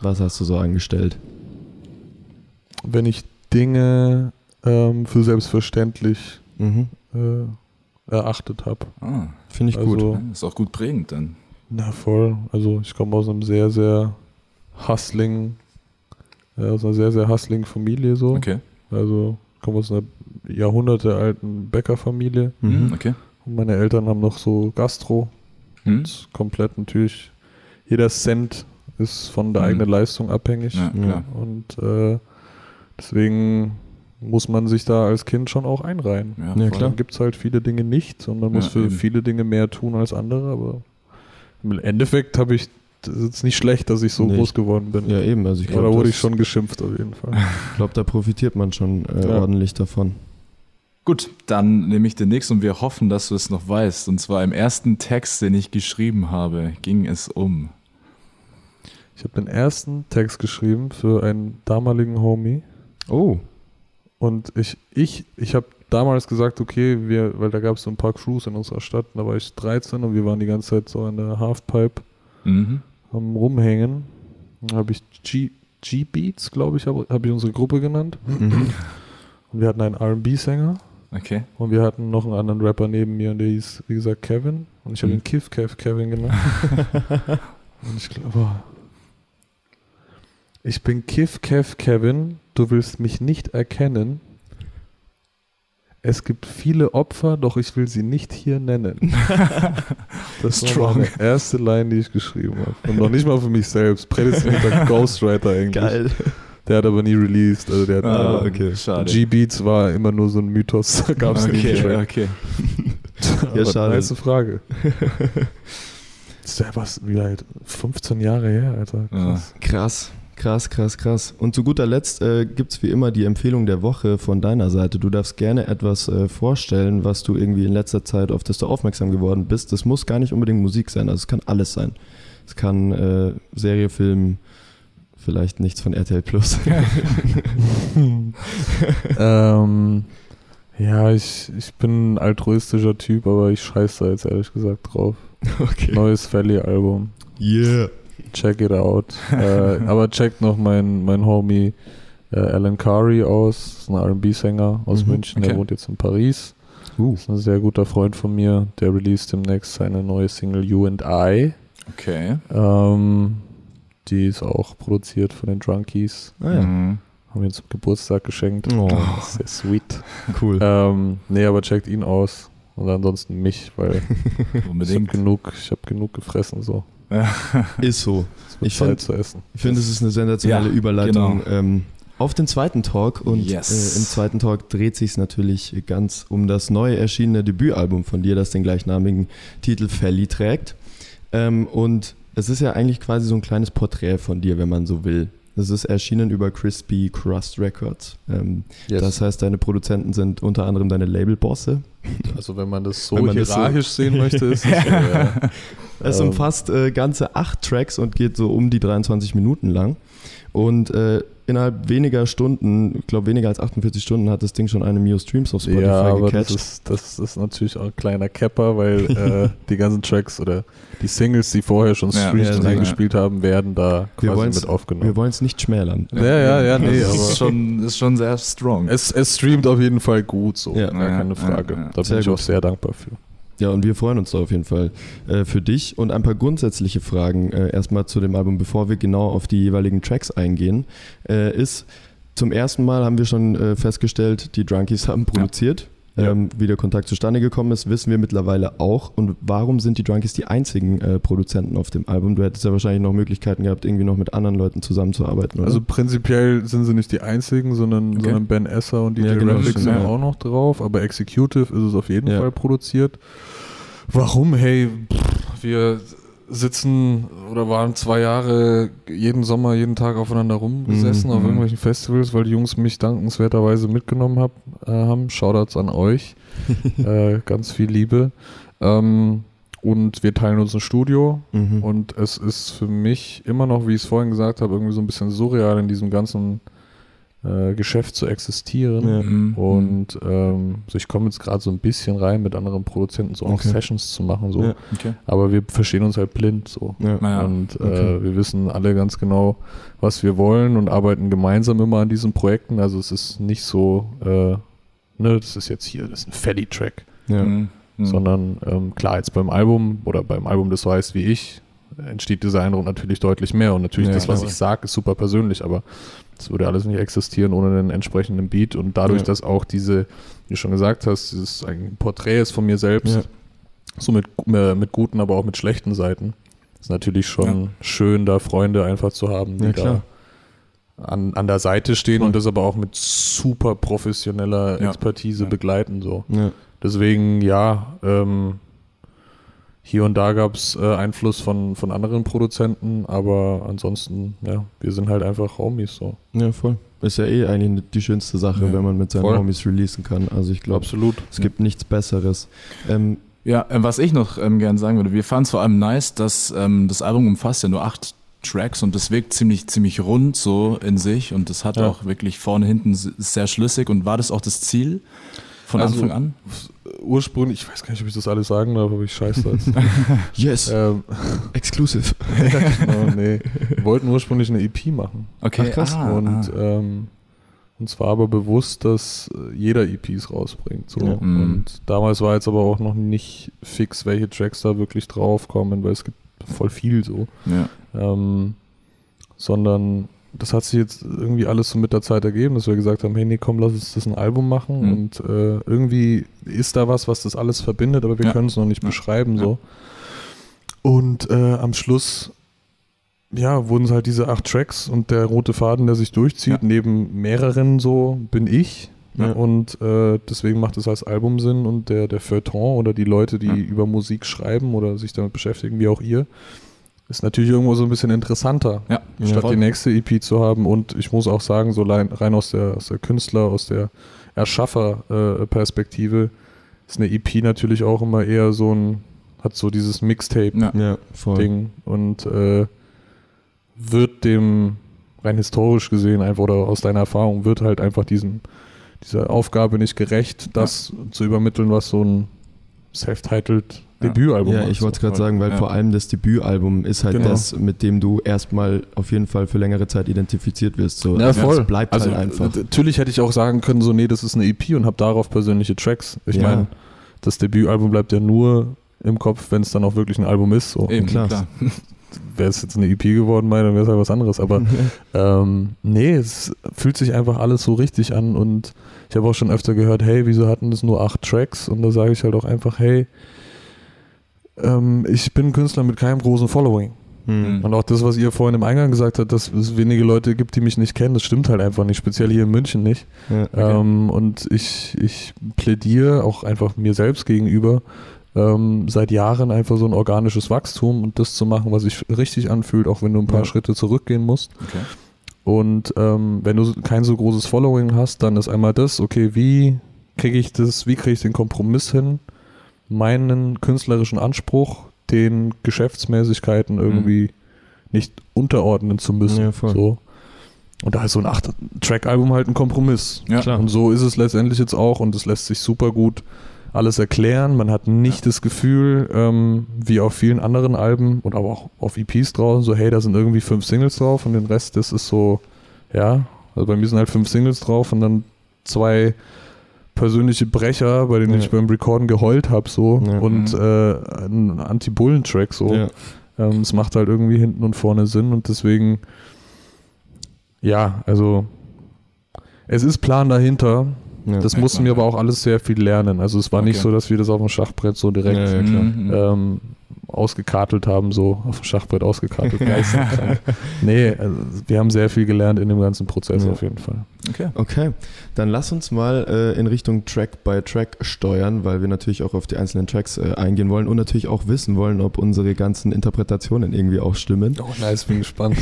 Was hast du so angestellt? wenn ich Dinge ähm, für selbstverständlich Mhm. äh, erachtet habe. ah, Finde ich gut. Also- ist auch gut prägend dann. Na voll. Also ich komme aus einem sehr, sehr hustling, äh, aus einer sehr, sehr hustling Familie so. Okay. Also ich komme aus einer jahrhundertealten Bäckerfamilie Mhm. Hm, Okay. und meine Eltern haben noch so Gastro. Hm? Das ist komplett natürlich, jeder Cent ist von der Mhm. eigenen Leistung abhängig. Ja, klar. Und äh, deswegen muss man sich da als Kind schon auch einreihen. Ja, Ja, klar. Dann gibt es halt viele Dinge nicht und man muss Ja, für eben. viele Dinge mehr tun als andere, aber im Endeffekt habe ich, das ist jetzt nicht schlecht, dass ich so Nee, groß geworden bin. Ja, eben. Also ich Aber da glaube, wurde ich schon geschimpft auf jeden Fall. glaub, da profitiert man schon äh, Ja. ordentlich davon. Gut, dann nehme ich den nächsten und wir hoffen, dass du es noch weißt. Und zwar im ersten Text, den ich geschrieben habe, ging es um. Ich habe den ersten Text geschrieben für einen damaligen Homie Oh, und ich, ich, ich habe damals gesagt, okay, wir, weil da gab es so ein paar Crews in unserer Stadt, da war ich 13 und wir waren die ganze Zeit so an der Halfpipe Mhm. am Rumhängen. Dann habe ich G-Beats, glaube ich, habe hab ich unsere Gruppe genannt. mhm. Und wir hatten einen RB-Sänger Okay. und wir hatten noch einen anderen Rapper neben mir und der hieß, wie gesagt, Kevin. Und ich habe Mhm. ihn Kiff Kev Kevin genannt. [LAUGHS] und ich glaube, ich bin Kiff Kev Kevin, du willst mich nicht erkennen. Es gibt viele Opfer, doch ich will sie nicht hier nennen. [LAUGHS] Das war Strong. meine erste Line, die ich geschrieben habe. Und noch nicht mal für mich selbst. Prädestinierter [LAUGHS] Ghostwriter eigentlich. geil. Der hat aber nie released. Also der hat Ah, okay. Schade. G-Beats war immer nur so ein Mythos. [LAUGHS] Da gab es nie einen okay, Track. okay. Aber schade. Nice Frage. Das ist ja was, wie alt? 15 Jahre her, Alter. Krass. Krass, Krass, krass, krass. Und zu guter Letzt äh, gibt es wie immer die Empfehlung der Woche von deiner Seite. Du darfst gerne etwas äh, vorstellen, was du irgendwie in letzter Zeit, auf das du aufmerksam geworden bist. Das muss gar nicht unbedingt Musik sein, also es kann alles sein. Es kann äh, Serie, Film, vielleicht nichts von RTL Plus. [LAUGHS] [LAUGHS] ähm, ja, ich, ich bin ein altruistischer Typ, aber ich scheiße da jetzt ehrlich gesagt drauf. okay. Neues Valley-Album. Yeah. Check it out. [LAUGHS] äh, aber checkt noch mein, mein Homie äh, Alan Curry aus. Das ist ein RB-Sänger aus Mhm, München, okay. der wohnt jetzt in Paris. Uh. Das ist ein sehr guter Freund von mir. Der released demnächst seine neue Single You and I. Okay. Ähm, die ist auch produziert von den Drunkies. Ah ja. Mhm. Haben wir zum Geburtstag geschenkt. Oh, sehr sweet. cool. Ähm, nee, aber checkt ihn aus. Und ansonsten mich, weil [LAUGHS] ich habe genug, ich hab genug gefressen. So. Ist so. Es Ich Zeit find- finde, es ist eine sensationelle Ja, Überleitung genau. ähm, auf den zweiten Talk. Und Yes. äh, im zweiten Talk dreht sich natürlich ganz um das neu erschienene Debütalbum von dir, das den gleichnamigen Titel Felly trägt. Ähm, und es ist ja eigentlich quasi so ein kleines Porträt von dir, wenn man so will. Es ist erschienen über Crispy Crust Records. Ähm, Yes. Das heißt, deine Produzenten sind unter anderem deine Labelbosse. Also wenn man das so man das so- hierarchisch sehen möchte, ist es [LAUGHS] so, ja. Es Ähm. umfasst äh, ganze acht Tracks und geht so um die 23 Minuten lang. Und äh, innerhalb weniger Stunden, ich glaube weniger als 48 Stunden, hat das Ding schon eine Million Streams auf Spotify ja, aber das gecatcht. ist, das ist natürlich auch ein kleiner Capper, weil [LAUGHS] äh, die ganzen Tracks oder die Singles, die vorher schon Ja, streamed ja, und ja. eingespielt haben, werden da Wir quasi mit Wir aufgenommen. wollen es nicht schmälern. Ja, ja, ja, nee, das ist aber schon, ist schon sehr strong. es, es streamt auf jeden Fall gut, so, Ja. gar Ja, keine ja, Frage. ja. Da Sehr bin ich auch sehr dankbar für. Ja, und wir freuen uns da auf jeden Fall äh, für dich. Und ein paar grundsätzliche Fragen äh, erstmal zu dem Album, bevor wir genau auf die jeweiligen Tracks eingehen, äh, ist zum ersten Mal haben wir schon äh, festgestellt, die Drunkies haben produziert. Ja. Ähm, wie der Kontakt zustande gekommen ist, wissen wir mittlerweile auch. Und warum sind die Drunkies die einzigen äh, Produzenten auf dem Album? Du hättest ja wahrscheinlich noch Möglichkeiten gehabt, irgendwie noch mit anderen Leuten zusammenzuarbeiten, oder? Also prinzipiell sind sie nicht die einzigen, sondern, Okay. sondern Ben Esser und DJ Ja, genau, sind ja. auch noch drauf, aber Executive ist es auf jeden Ja. Fall produziert. Warum? Hey, pff, wir sitzen oder waren zwei Jahre jeden Sommer, jeden Tag aufeinander rumgesessen Mhm. auf irgendwelchen Festivals, weil die Jungs mich dankenswerterweise mitgenommen hab, äh, haben. Shoutouts an euch. [LAUGHS] äh, ganz viel Liebe. Ähm, und wir teilen uns ein Studio. Mhm. Und es ist für mich immer noch, wie ich es vorhin gesagt habe, irgendwie so ein bisschen surreal in diesem ganzen äh, Geschäft zu existieren. Ja. Mhm. Und ähm, so ich komme jetzt gerade so ein bisschen rein, mit anderen Produzenten so auch Okay. Sessions zu machen. So. Ja. okay. Aber wir verstehen uns halt blind so. ja. Ja. Und äh, okay. wir wissen alle ganz genau, was wir wollen und arbeiten gemeinsam immer an diesen Projekten. Also es ist nicht so, äh, ne, das ist jetzt hier, das ist ein Fatty-Track Ja. Mhm. Mhm. sondern ähm, klar, jetzt beim Album oder beim Album, das so heißt wie ich, entsteht dieser Eindruck natürlich deutlich mehr und natürlich Ja, das, was ich sage, ist super persönlich, aber das würde alles nicht existieren ohne den entsprechenden Beat und dadurch, Ja. dass auch diese, wie du schon gesagt hast, dieses ein Porträt ist von mir selbst, Ja. so mit, äh, mit guten, aber auch mit schlechten Seiten, ist natürlich schon schön, da Freunde einfach zu haben, die Ja, da an, an der Seite stehen und das aber auch mit super professioneller Ja. Expertise Ja. begleiten, so. Ja. Deswegen, ja, ähm, hier und da gab es äh, Einfluss von, von anderen Produzenten, aber ansonsten, ja, wir sind halt einfach Homies so. ja, voll. Ist ja eh eigentlich die schönste Sache, Ja. wenn man mit seinen Voll. Homies releasen kann. Also ich glaube, Absolut. es gibt nichts Besseres. Ähm, Ja, äh, was ich noch ähm, gern sagen würde, wir fanden es vor allem nice, dass ähm, das Album umfasst ja nur acht Tracks und das wirkt ziemlich, ziemlich rund so in sich und das hat Ja. auch wirklich vorne, hinten sehr schlüssig und war das auch das Ziel von Also- Anfang an? Ursprünglich, ich weiß gar nicht, ob ich das alles sagen darf, aber ich scheiße das. [LAUGHS] yes, ähm, exclusive. genau, [LAUGHS] nee. Wir wollten ursprünglich eine EP machen. Okay, Ach, krass. Ah, und, ah. Ähm, und zwar aber bewusst, dass äh, jeder EPs rausbringt. So. Ja. Mhm. Und damals war jetzt aber auch noch nicht fix, welche Tracks da wirklich draufkommen, weil es gibt voll viel so. ja. Ähm, sondern das hat sich jetzt irgendwie alles so mit der Zeit ergeben, dass wir gesagt haben, hey, nee, komm, lass uns das ein Album machen Mhm. und äh, irgendwie ist da was, was das alles verbindet, aber wir Ja. können es noch nicht Ja. beschreiben Ja. so. Und äh, am Schluss ja, wurden es halt diese acht Tracks und der rote Faden, der sich durchzieht, neben mehreren so bin ich. Und äh, deswegen macht es als Album Sinn und der, der Feuilleton oder die Leute, die über Musik schreiben oder sich damit beschäftigen, wie auch ihr, ist natürlich irgendwo so ein bisschen interessanter, Ja, statt voll. die nächste EP zu haben. Und ich muss auch sagen, so rein, rein aus, der, aus der Künstler, aus der Erschaffer-Perspektive ist eine EP natürlich auch immer eher so ein, hat so dieses Mixtape-Ding Ja. Ja, und äh, wird dem rein historisch gesehen einfach oder aus deiner Erfahrung wird halt einfach diesem dieser Aufgabe nicht gerecht, das zu übermitteln, was so ein self-titled Ja. Debütalbum Ja, ich wollte es gerade sagen, weil Ja. vor allem das Debütalbum ist halt Genau. das, mit dem du erstmal auf jeden Fall für längere Zeit identifiziert wirst. So, Ja, das voll. bleibt also halt einfach. natürlich hätte ich auch sagen können, so nee, das ist eine EP und habe darauf persönliche Tracks. Ich Ja. meine, das Debütalbum bleibt ja nur im Kopf, wenn es dann auch wirklich ein Album ist. So. Eben, Klar. klar. [LAUGHS] Wäre es jetzt eine EP geworden, meine, dann wäre es halt was anderes. Aber [LAUGHS] ähm, nee, es fühlt sich einfach alles so richtig an und ich habe auch schon öfter gehört, hey, wieso hatten das nur acht Tracks? Und da sage ich halt auch einfach, hey, ähm, ich bin ein Künstler mit keinem großen Following. Hm. Und auch das, was ihr vorhin im Eingang gesagt habt, dass es wenige Leute gibt, die mich nicht kennen, das stimmt halt einfach nicht, speziell hier in München nicht. Ja. Ähm, und ich, ich plädiere auch einfach mir selbst gegenüber, ähm, seit Jahren einfach so ein organisches Wachstum und das zu machen, was sich richtig anfühlt, auch wenn du ein paar Ja. Schritte zurückgehen musst. Okay. Und ähm, wenn du kein so großes Following hast, dann ist einmal das, okay, wie kriege ich das, wie kriege ich den Kompromiss hin, meinen künstlerischen Anspruch den Geschäftsmäßigkeiten irgendwie nicht unterordnen zu müssen. Ja, so. Und da ist so ein Acht-Track-Album halt ein Kompromiss. Ja. Klar. Und so ist es letztendlich jetzt auch und es lässt sich super gut alles erklären. Man hat nicht das Gefühl, ähm, wie auf vielen anderen Alben und aber auch auf EPs draußen, so hey, da sind irgendwie fünf Singles drauf und den Rest, das ist so, ja, also bei mir sind halt fünf Singles drauf und dann zwei persönliche Brecher, bei denen Ja. ich beim Recorden geheult habe so Ja. und Mhm. äh, ein Anti-Bullen-Track so. Ja. Ähm, es macht halt irgendwie hinten und vorne Sinn und deswegen, ja, also es ist Plan dahinter. Ja. Das mussten wir aber auch alles sehr viel lernen. Also es war nicht Okay. so, dass wir das auf dem Schachbrett so direkt Ja, ja. Mhm. ähm, ausgekartelt haben, so auf dem Schachbrett ausgekartelt. [LAUGHS] Nee, also wir haben sehr viel gelernt in dem ganzen Prozess Ja. auf jeden Fall. Okay. Okay, dann lass uns mal äh, in Richtung Track by Track steuern, weil wir natürlich auch auf die einzelnen Tracks äh, eingehen wollen und natürlich auch wissen wollen, ob unsere ganzen Interpretationen irgendwie auch stimmen. Oh, nice, bin gespannt.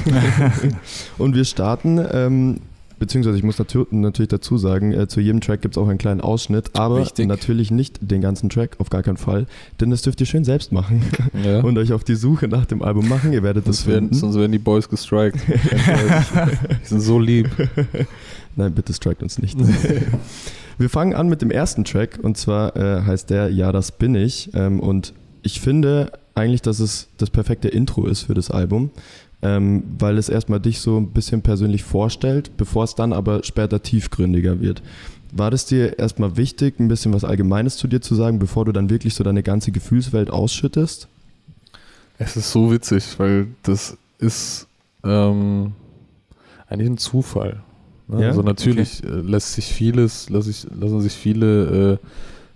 [LAUGHS] Und wir starten, ähm, beziehungsweise ich muss natür natürlich dazu sagen, äh, zu jedem Track gibt es auch einen kleinen Ausschnitt, aber Wichtig. natürlich nicht den ganzen Track, auf gar keinen Fall, denn das dürft ihr schön selbst machen [LAUGHS] ja. und euch auf die Suche nach dem Album machen. Ihr werdet das sonst, werden, finden. sonst werden die Boys gestrikt. [LAUGHS] die sind so lieb. [LAUGHS] Nein, bitte strikt uns nicht. Wir fangen an mit dem ersten Track und zwar äh, heißt der Ja, das bin ich. Ähm, und ich finde eigentlich, dass es das perfekte Intro ist für das Album, ähm, weil es erstmal dich so ein bisschen persönlich vorstellt, bevor es dann aber später tiefgründiger wird. War das dir erstmal wichtig, ein bisschen was Allgemeines zu dir zu sagen, bevor du dann wirklich so deine ganze Gefühlswelt ausschüttest? Es ist so witzig, weil das ist ähm, eigentlich ein Zufall. Ne? Ja? Also natürlich äh, lässt sich vieles, lass ich, lassen sich viele äh,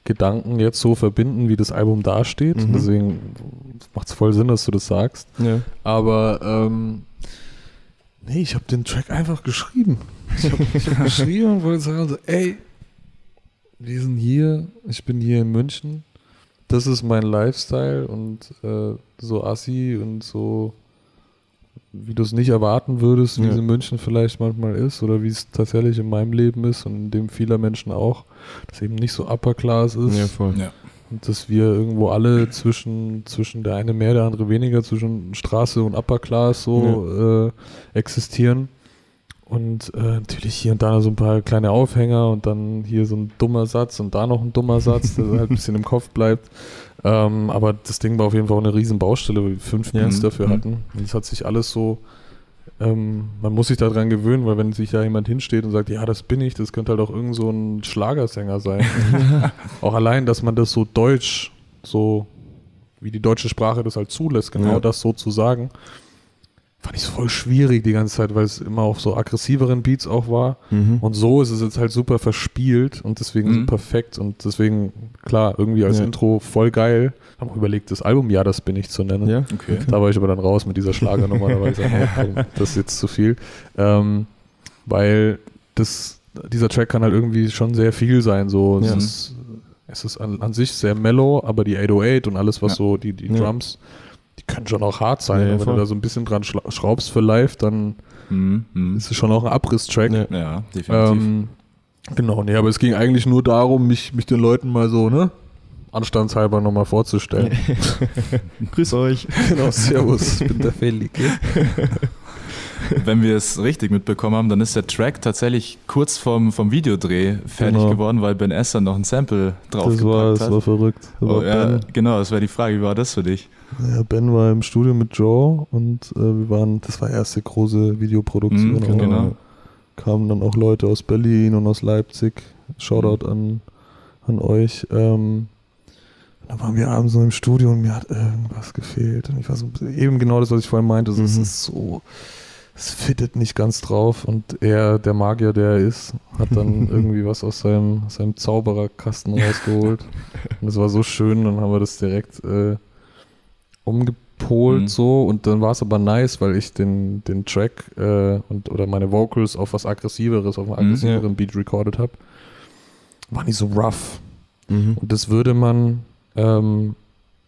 Gedanken jetzt so verbinden, wie das Album dasteht. Mhm. Deswegen macht es voll Sinn, dass du das sagst. Ja. Aber ähm, nee, ich habe den Track einfach geschrieben. Ich habe hab [LAUGHS] geschrieben und wollte sagen, so, ey, wir sind hier, ich bin hier in München, das ist mein Lifestyle und äh, so assi und so, wie du es nicht erwarten würdest, wie Ja. es in München vielleicht manchmal ist oder wie es tatsächlich in meinem Leben ist und in dem vieler Menschen auch, dass eben nicht so upper class ist. ja, voll. Ja. Und dass wir irgendwo alle zwischen, zwischen der eine mehr, der andere weniger, zwischen Straße und Upper Class so äh, existieren. Und äh, natürlich hier und da so ein paar kleine Aufhänger und dann hier so ein dummer Satz und da noch ein dummer Satz, der halt ein bisschen im Kopf bleibt. Ähm, aber das Ding war auf jeden Fall auch eine riesen Baustelle, weil wir fünf Ja. Beats dafür Mhm. hatten. Und es hat sich alles so, ähm, man muss sich daran gewöhnen, weil wenn sich da jemand hinsteht und sagt, ja, das bin ich, das könnte halt auch irgend so ein Schlagersänger sein. [LAUGHS] auch allein, dass man das so deutsch, so wie die deutsche Sprache das halt zulässt, genau Ja. das so zu sagen, fand ich voll schwierig die ganze Zeit, weil es immer auf so aggressiveren Beats auch war. Mhm. Und so ist es jetzt halt super verspielt und deswegen Mhm. so perfekt und deswegen, klar, irgendwie als Ja. Intro voll geil. Haben auch überlegt, das Album Ja, das bin ich zu nennen. ja? Okay. Da war ich aber dann raus mit dieser Schlagernummer, da [LAUGHS] war ich komm, das ist jetzt zu viel. Ähm, weil das, dieser Track kann halt irgendwie schon sehr viel sein. So. Es Ja. ist, es ist an, an sich sehr mellow, aber die 808 und alles, was Ja. so die, die Ja. Die können schon auch hart sein. Aber wenn voll. du da so ein bisschen dran schraubst für live, dann Mhm. Mhm. ist es schon auch ein Abriss-Track. Ja. Ja, definitiv. Ähm, genau, nee, aber es ging eigentlich nur darum, mich, mich den Leuten mal so, ne? Anstandshalber nochmal vorzustellen. [LAUGHS] Grüß euch. [LAUGHS] genau, servus, ich bin der Feli. [LAUGHS] [LAUGHS] Wenn wir es richtig mitbekommen haben, dann ist der Track tatsächlich kurz vom, vom Videodreh fertig Genau. geworden, weil Ben Esser noch ein Sample Das war, draufgepackt das hat. war verrückt. Das Oh, war ja, genau, das wäre die Frage. Wie war das für dich? Ja, ben war im Studio mit Joe und äh, wir waren, das war erste große Videoproduktion. Mhm, genau. Kamen dann auch Leute aus Berlin und aus Leipzig. Shoutout an, an euch. Ähm, dann waren wir abends so im Studio und mir hat irgendwas gefehlt. Und ich war so eben genau das, was ich vorhin meinte. So, Es Mhm. ist so, es fittet nicht ganz drauf. Und er, der Magier, der er ist, hat dann [LAUGHS] irgendwie was aus seinem, seinem Zaubererkasten rausgeholt. Und es war so schön, dann haben wir das direkt äh, umgepolt Mhm. so und dann war es aber nice, weil ich den, den Track äh, und oder meine Vocals auf was aggressiveres, auf einem Mhm. aggressiveren Beat recorded habe. War nicht so rough. Mhm. Und das würde man ähm,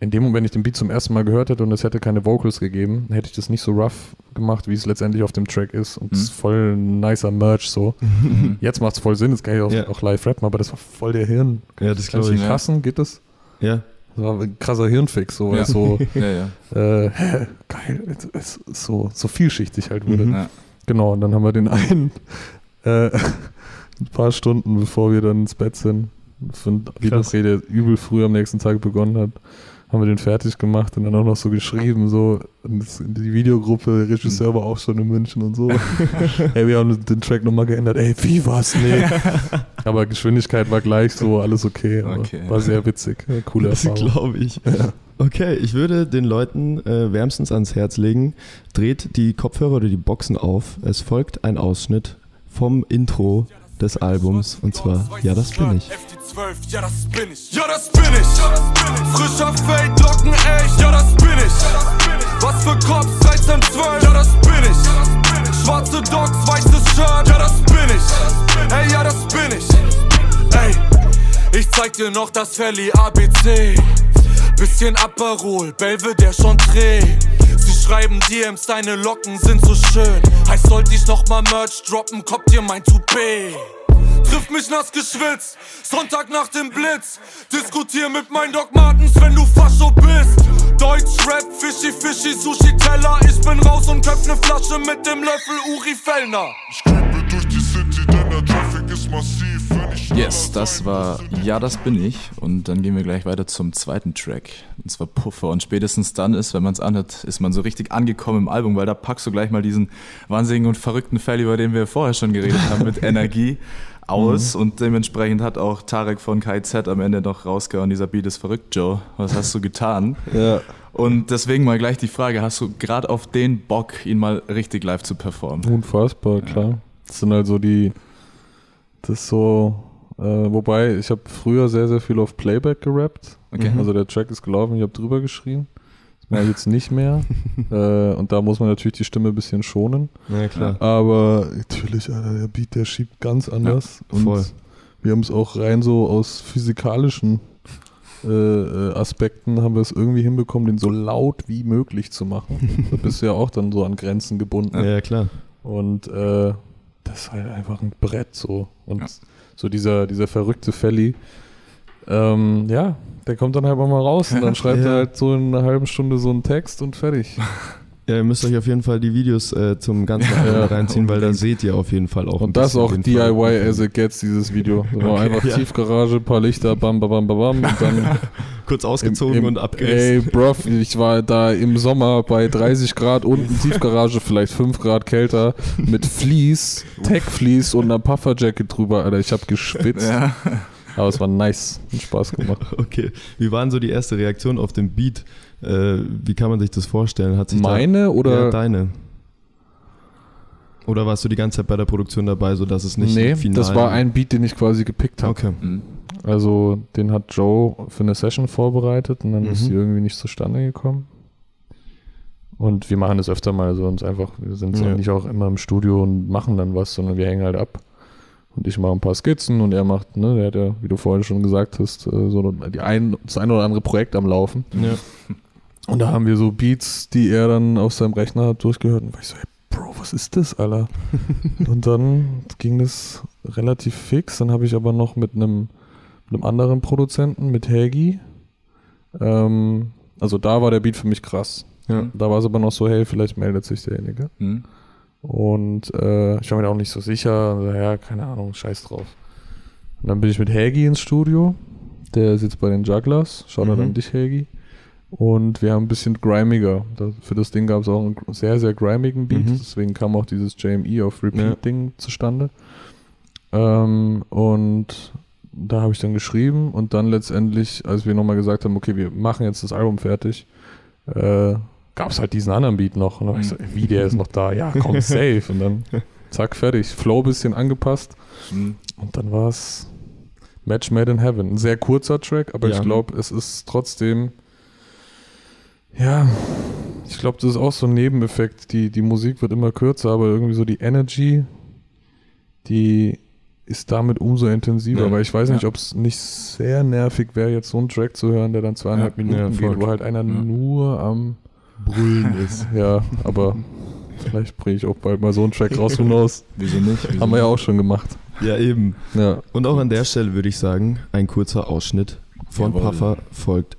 in dem Moment, wenn ich den Beat zum ersten Mal gehört hätte und es hätte keine Vocals gegeben, hätte ich das nicht so rough gemacht, wie es letztendlich auf dem Track ist. Und es Mhm. ist voll ein nicer Merch so. Mhm. Jetzt macht es voll Sinn, jetzt kann ich auch, Ja. auch live rappen, aber das war voll der Hirn. Ja, das Kann glaube ich ich. nicht fassen, geht das? Ja. Das war ein krasser Hirnfix, so, weil Ja. so, [LAUGHS] ja, ja. äh, hä, geil, es es ist so, so vielschichtig halt wurde. Mhm. ja. Genau, und dann haben wir den einen äh, [LAUGHS] ein paar Stunden, bevor wir dann ins Bett sind, für ein Videodreh, der übel früh am nächsten Tag begonnen hat, haben wir den fertig gemacht und dann auch noch so geschrieben, so die Videogruppe, der Regisseur war auch schon in München und so. [LAUGHS] ey, wir haben den Track nochmal geändert, ey, wie war's? Nee. [LAUGHS] aber Geschwindigkeit war gleich so, alles okay. Okay. War sehr witzig, ja, coole Das Erfahrung. glaube ich. Ja. Okay, ich würde den Leuten äh, wärmstens ans Herz legen, dreht die Kopfhörer oder die Boxen auf. Es folgt ein Ausschnitt vom Intro des Albums und zwar Ja, das bin ich. FD12, ja das bin ich. Ja das bin ich. Frischer Fade, Locken echt. Ja das bin ich. Was für Cops, 13, 12. Ja das bin ich. Schwarze Dogs, weißes Shirt. Ja das bin ich. Ey, ja das bin ich. Ey, ich zeig dir noch das Felly ABC. Bisschen Aperol, Belve, der schon dreh. Sie schreiben DMs, deine Locken sind so schön. Heißt, sollte ich noch mal Merch droppen, kommt dir mein Toupet. Triff mich nass geschwitzt, Sonntag nach dem Blitz. Diskutier mit meinen Doc Martens, wenn du Fascho bist. Deutsch Rap, Fischi, Fischi, Sushi Teller. Ich bin raus und köpf ne Flasche mit dem Löffel Uri Fellner. Ich creepe durch die City, denn der Traffic ist massiv. Wenn ich Yes, das war Ja, das bin ich. Und dann gehen wir gleich weiter zum zweiten Track. Und zwar Puffer. Und spätestens dann ist, wenn man es anhört, ist man so richtig angekommen im Album, weil da packst du gleich mal diesen wahnsinnigen und verrückten Fall, über den wir vorher schon geredet haben, mit [LAUGHS] Energie aus. Und dementsprechend hat auch Tarek von KZ am Ende noch rausgehauen, dieser Beat ist verrückt, Joe. Was hast du getan? [LAUGHS] Ja. Und deswegen mal gleich die Frage, hast du gerade auf den Bock, ihn mal richtig live zu performen? Unfassbar, klar. Das sind halt so die, das ist so, äh, wobei ich habe früher sehr, sehr viel auf Playback gerappt. Okay. Also der Track ist gelaufen, ich habe drüber geschrien. Ich jetzt nicht mehr. [LAUGHS] äh, und da muss man natürlich die Stimme ein bisschen schonen. Ja, klar. Aber natürlich, Alter, der Beat, der schiebt ganz anders. und voll. wir haben es auch rein so aus physikalischen äh, äh, Aspekten haben wir es irgendwie hinbekommen, den so laut wie möglich zu machen. [LAUGHS] da bist du ja auch dann so an Grenzen gebunden. Ja, klar. Und äh, das ist halt einfach ein Brett so. Und Ja. so dieser, dieser verrückte Felly, ähm, ja, der kommt dann halt auch mal raus und dann [LAUGHS] schreibt Ja. er halt so in einer halben Stunde so einen Text und fertig. [LAUGHS] Ja, ihr müsst euch auf jeden Fall die Videos äh, zum ganzen Ja, reinziehen, weil da seht ihr auf jeden Fall auch. Und das auch DIY Fall. as it gets, dieses Video. So einfach ja. Tiefgarage, paar Lichter, bam, bam, bam, bam, bam und dann [LAUGHS] Kurz ausgezogen Im- im- und Ey, abgerissen. bruv, ich war da im Sommer bei 30 Grad unten, Tiefgarage, vielleicht 5 Grad kälter, mit Vlies, Tech-Vlies und einer Pufferjacket drüber, Alter. Ich hab geschwitzt. Ja. Aber es war nice. Hat Spaß gemacht. [LAUGHS] Okay. Wie waren so die erste Reaktion auf den Beat? Äh, wie kann man sich das vorstellen? Hat sich Meine da, oder? Ja, deine. Oder warst du die ganze Zeit bei der Produktion dabei, sodass es nicht nee, final das war ein Beat, den ich quasi gepickt habe. Okay. Mhm. Also, den hat Joe für eine Session vorbereitet und dann Mhm. ist die irgendwie nicht zustande gekommen. Und wir machen das öfter mal so uns einfach, wir sind so Ja. nicht auch immer im Studio und machen dann was, sondern wir hängen halt ab. Und ich mache ein paar Skizzen und er macht, ne, der hat ja, wie du vorhin schon gesagt hast, äh, so die ein, das ein oder andere Projekt am Laufen. Ja. Und da haben wir so Beats, die er dann auf seinem Rechner hat, durchgehört. Und war ich so, ey, Bro, was ist das, Alter? [LAUGHS] und dann ging das relativ fix. Dann habe ich aber noch mit einem, mit einem anderen Produzenten, mit Hagi, ähm, also da war der Beat für mich krass. Ja. Da war es aber noch so, hey, vielleicht meldet sich derjenige. Hm. Und äh, ich war mir da auch nicht so sicher. Also, ja, keine Ahnung, scheiß drauf. Und dann bin ich mit Hagi ins Studio. Der sitzt bei den Jugglers. Schaut Mhm. an dich, Hagi. Und wir haben ein bisschen grimiger. Für das Ding gab es auch einen sehr, sehr grimigen Beat. Mhm. Deswegen kam auch dieses JME auf Ja. Repeat-Ding zustande. Ähm, und da habe ich dann geschrieben und dann letztendlich, als wir nochmal gesagt haben, okay, wir machen jetzt das Album fertig, äh, gab es halt diesen anderen Beat noch. Und dann hab ich so, ey, wie, der ist noch da? Ja, komm, [LAUGHS] safe. Und dann zack, fertig. Flow bisschen angepasst Hm. und dann war es Match Made in Heaven. Ein sehr kurzer Track, aber Ja. ich glaube, es ist trotzdem, ja, ich glaube, das ist auch so ein Nebeneffekt. Die, die Musik wird immer kürzer, aber irgendwie so die Energy, die ist damit umso intensiver, Ja. weil ich weiß nicht, Ja. ob es nicht sehr nervig wäre, jetzt so einen Track zu hören, der dann zweieinhalb Ja. Minuten Ja, geht, wo halt einer nur am Brüllen [LAUGHS] ist. ja, aber vielleicht bringe ich auch bald mal so einen Track raus, who knows. Wieso nicht? Wieso Haben wir ja auch schon gemacht. Ja, eben. Ja. Und auch an der Stelle würde ich sagen, ein kurzer Ausschnitt von Jawohl. Puffer folgt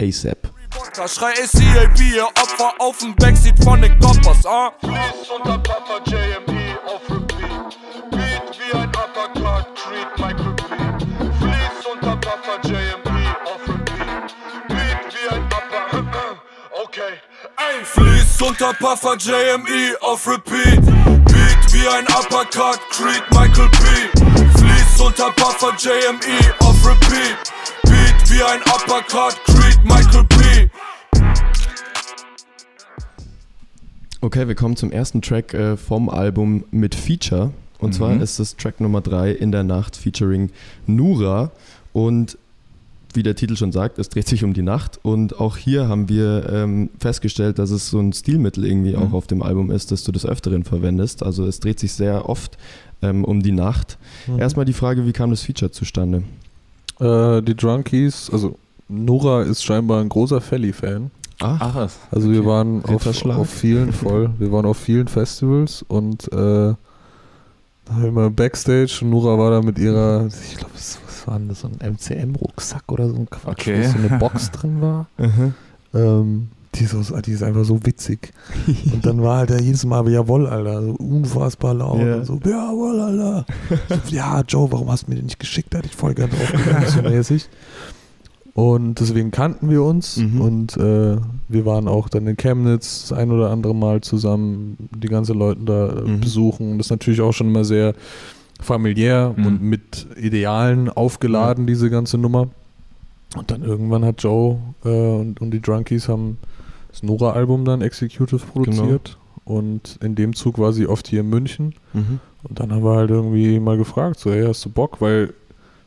ASAP. Da schrei ACAB, ihr Opfer auf dem Backseat von den Coppers, ah. Unter Papa JME Fließ unter Puffer JME auf Repeat. Beat wie ein Uppercut, Creed Michael B. Fließ unter Puffer JME auf Repeat. Beat wie ein Uppercut, Creed Michael B. Okay, wir kommen zum ersten Track äh, vom Album mit Feature. Und Mhm. zwar ist es Track Nummer 3 in der Nacht featuring Nura. Und wie der Titel schon sagt, es dreht sich um die Nacht. Und auch hier haben wir ähm, festgestellt, dass es so ein Stilmittel irgendwie Mhm. auch auf dem Album ist, das du des Öfteren verwendest. Also es dreht sich sehr oft ähm, um die Nacht. Mhm. Erstmal die Frage, wie kam das Feature zustande? Äh, die Drunkies, also Nora ist scheinbar ein großer Felly-Fan. Ach was. Also wir waren auf, auf vielen voll, wir waren auf vielen Festivals und äh, da haben wir mal Backstage und Nora war da mit ihrer, ich glaube, was was war denn das, so ein MCM-Rucksack oder so ein Quatsch, Okay. wo so eine Box drin war. [LAUGHS] Ähm, die, ist die ist einfach so witzig. [LAUGHS] Und dann war halt da jedes Mal, jawohl, Alter, so unfassbar laut. Ja. Und so, jawohl, Alter. So, ja, Joe, warum hast du mir den nicht geschickt? Da hätte ich voll gerne drauf so mäßig. Und deswegen kannten wir uns Mhm. und äh, wir waren auch dann in Chemnitz das ein oder andere Mal zusammen, die ganzen Leute da äh, Mhm. besuchen. Das ist natürlich auch schon immer sehr familiär Mhm. und mit Idealen aufgeladen, diese ganze Nummer. Und dann irgendwann hat Joe äh, und, und die Drunkies haben das Nora-Album dann executive produziert. Und in dem Zug war sie oft hier in München. Mhm. Und dann haben wir halt irgendwie mal gefragt, so, hey, hast du Bock? Weil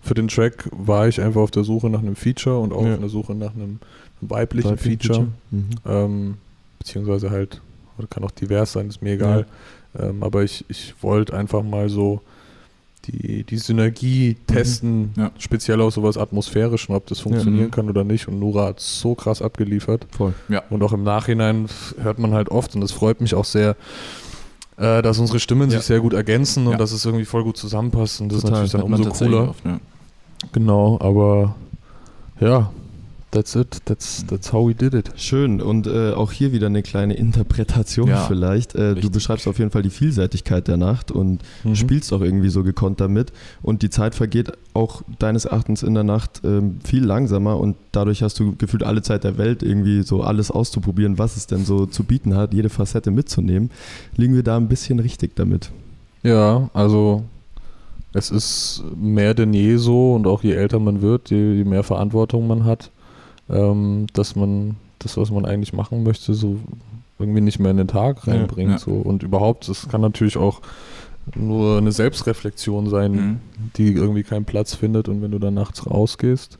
für den Track war ich einfach auf der Suche nach einem Feature und auch Ja. auf der Suche nach einem weiblichen Weiblichen Feature. Mhm. Ähm, beziehungsweise halt, oder kann auch divers sein, ist mir egal. Ähm, aber ich, ich wollte einfach mal so die, die Synergie testen, Ja. speziell auf sowas Atmosphärischen, ob das funktionieren Mhm. kann oder nicht. Und Nura hat so krass abgeliefert. Voll. Und auch im Nachhinein hört man halt oft, und das freut mich auch sehr, äh, dass unsere Stimmen Ja. sich sehr gut ergänzen und Ja. dass es irgendwie voll gut zusammenpasst. Und das Total. ist natürlich dann umso cooler. oft, ja. Genau, aber ja, that's it. That's, that's how we did it. Schön und äh, auch hier wieder eine kleine Interpretation Ja, vielleicht. Äh, du beschreibst auf jeden Fall die Vielseitigkeit der Nacht und Mhm. spielst auch irgendwie so gekonnt damit und die Zeit vergeht auch deines Erachtens in der Nacht ähm, viel langsamer und dadurch hast du gefühlt alle Zeit der Welt irgendwie so alles auszuprobieren, was es denn so zu bieten hat, jede Facette mitzunehmen. Liegen wir da ein bisschen richtig damit? Ja, also es ist mehr denn je so und auch je älter man wird, je, je mehr Verantwortung man hat, ähm, dass man das, was man eigentlich machen möchte, so irgendwie nicht mehr in den Tag Ja, reinbringt. ja. So. Und überhaupt, es kann natürlich auch nur eine Selbstreflexion sein, Mhm. die irgendwie keinen Platz findet und wenn du dann nachts rausgehst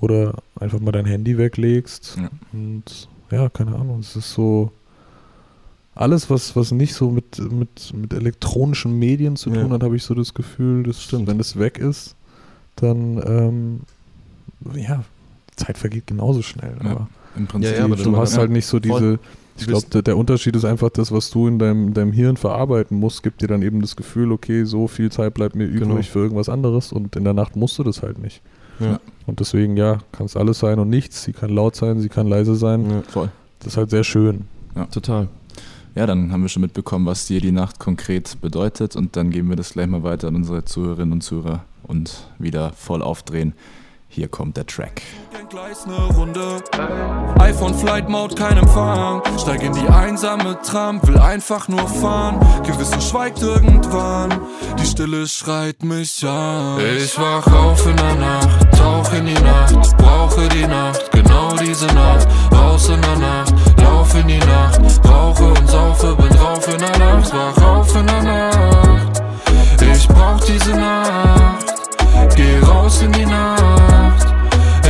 oder einfach mal dein Handy weglegst Ja. und ja, keine Ahnung, es ist so alles, was, was nicht so mit, mit, mit elektronischen Medien zu Ja. tun hat, habe ich so das Gefühl, dass wenn das weg ist, dann ähm, ja, Zeit vergeht genauso schnell. Ja. Aber im Prinzip. Ja, ja, aber du hast ja, halt nicht so diese. Ich glaube, der, der Unterschied ist einfach das, was du in deinem, in deinem Hirn verarbeiten musst, gibt dir dann eben das Gefühl, okay, so viel Zeit bleibt mir übrig Genau. für irgendwas anderes und in der Nacht musst du das halt nicht. Ja. Und deswegen, ja, kann es alles sein und nichts. Sie kann laut sein, sie kann leise sein. Ja, Voll. Das ist halt sehr schön. total. Ja, dann haben wir schon mitbekommen, was dir die Nacht konkret bedeutet und dann geben wir das gleich mal weiter an unsere Zuhörerinnen und Zuhörer und wieder voll aufdrehen. Hier kommt der Track. Gleis ne Runde. iPhone Flight Mode, kein Empfang. Steig in die einsame Tram, will einfach nur fahren. Gewissen schweigt irgendwann, die Stille schreit mich an. Ich wach auf in der Nacht, tauch in die Nacht, brauche die Nacht, genau diese Nacht. Raus in der Nacht, lauf in die Nacht, rauche und saufe, bin drauf in der Nacht. Wach auf in der Nacht, ich brauch diese Nacht. Geh raus in die Nacht.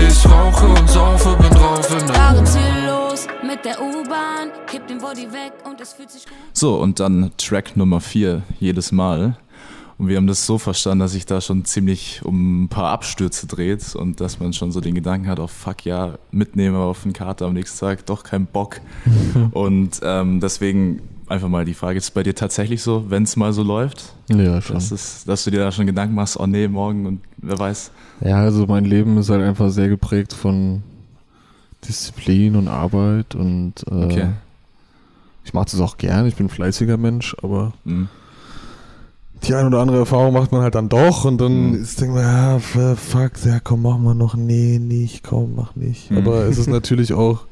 Ich rauche und saufe, bin drauf in der Fahren ziellos mit der U-Bahn, kipp den Body weg und es fühlt sich gut. So, und dann Track Nummer 4, jedes Mal. Und wir haben das so verstanden, dass sich da schon ziemlich um ein paar Abstürze dreht und dass man schon so den Gedanken hat, oh fuck ja, mitnehmen wir auf den Kater am nächsten Tag, doch kein Bock. [LAUGHS] und ähm, deswegen einfach mal die Frage, ist es bei dir tatsächlich so, wenn es mal so läuft, Ja, dass, es, dass du dir da schon Gedanken machst, oh nee, morgen und wer weiß. Ja, also mein Leben ist halt einfach sehr geprägt von Disziplin und Arbeit und äh, Okay. ich mache das auch gern, ich bin ein fleißiger Mensch, aber Hm. die ein oder andere Erfahrung macht man halt dann doch und dann Mhm. ist denkt man, ja, fuck, ja komm, mach mal noch, nee, nicht, komm, mach nicht. Mhm. Aber es ist [LAUGHS] natürlich auch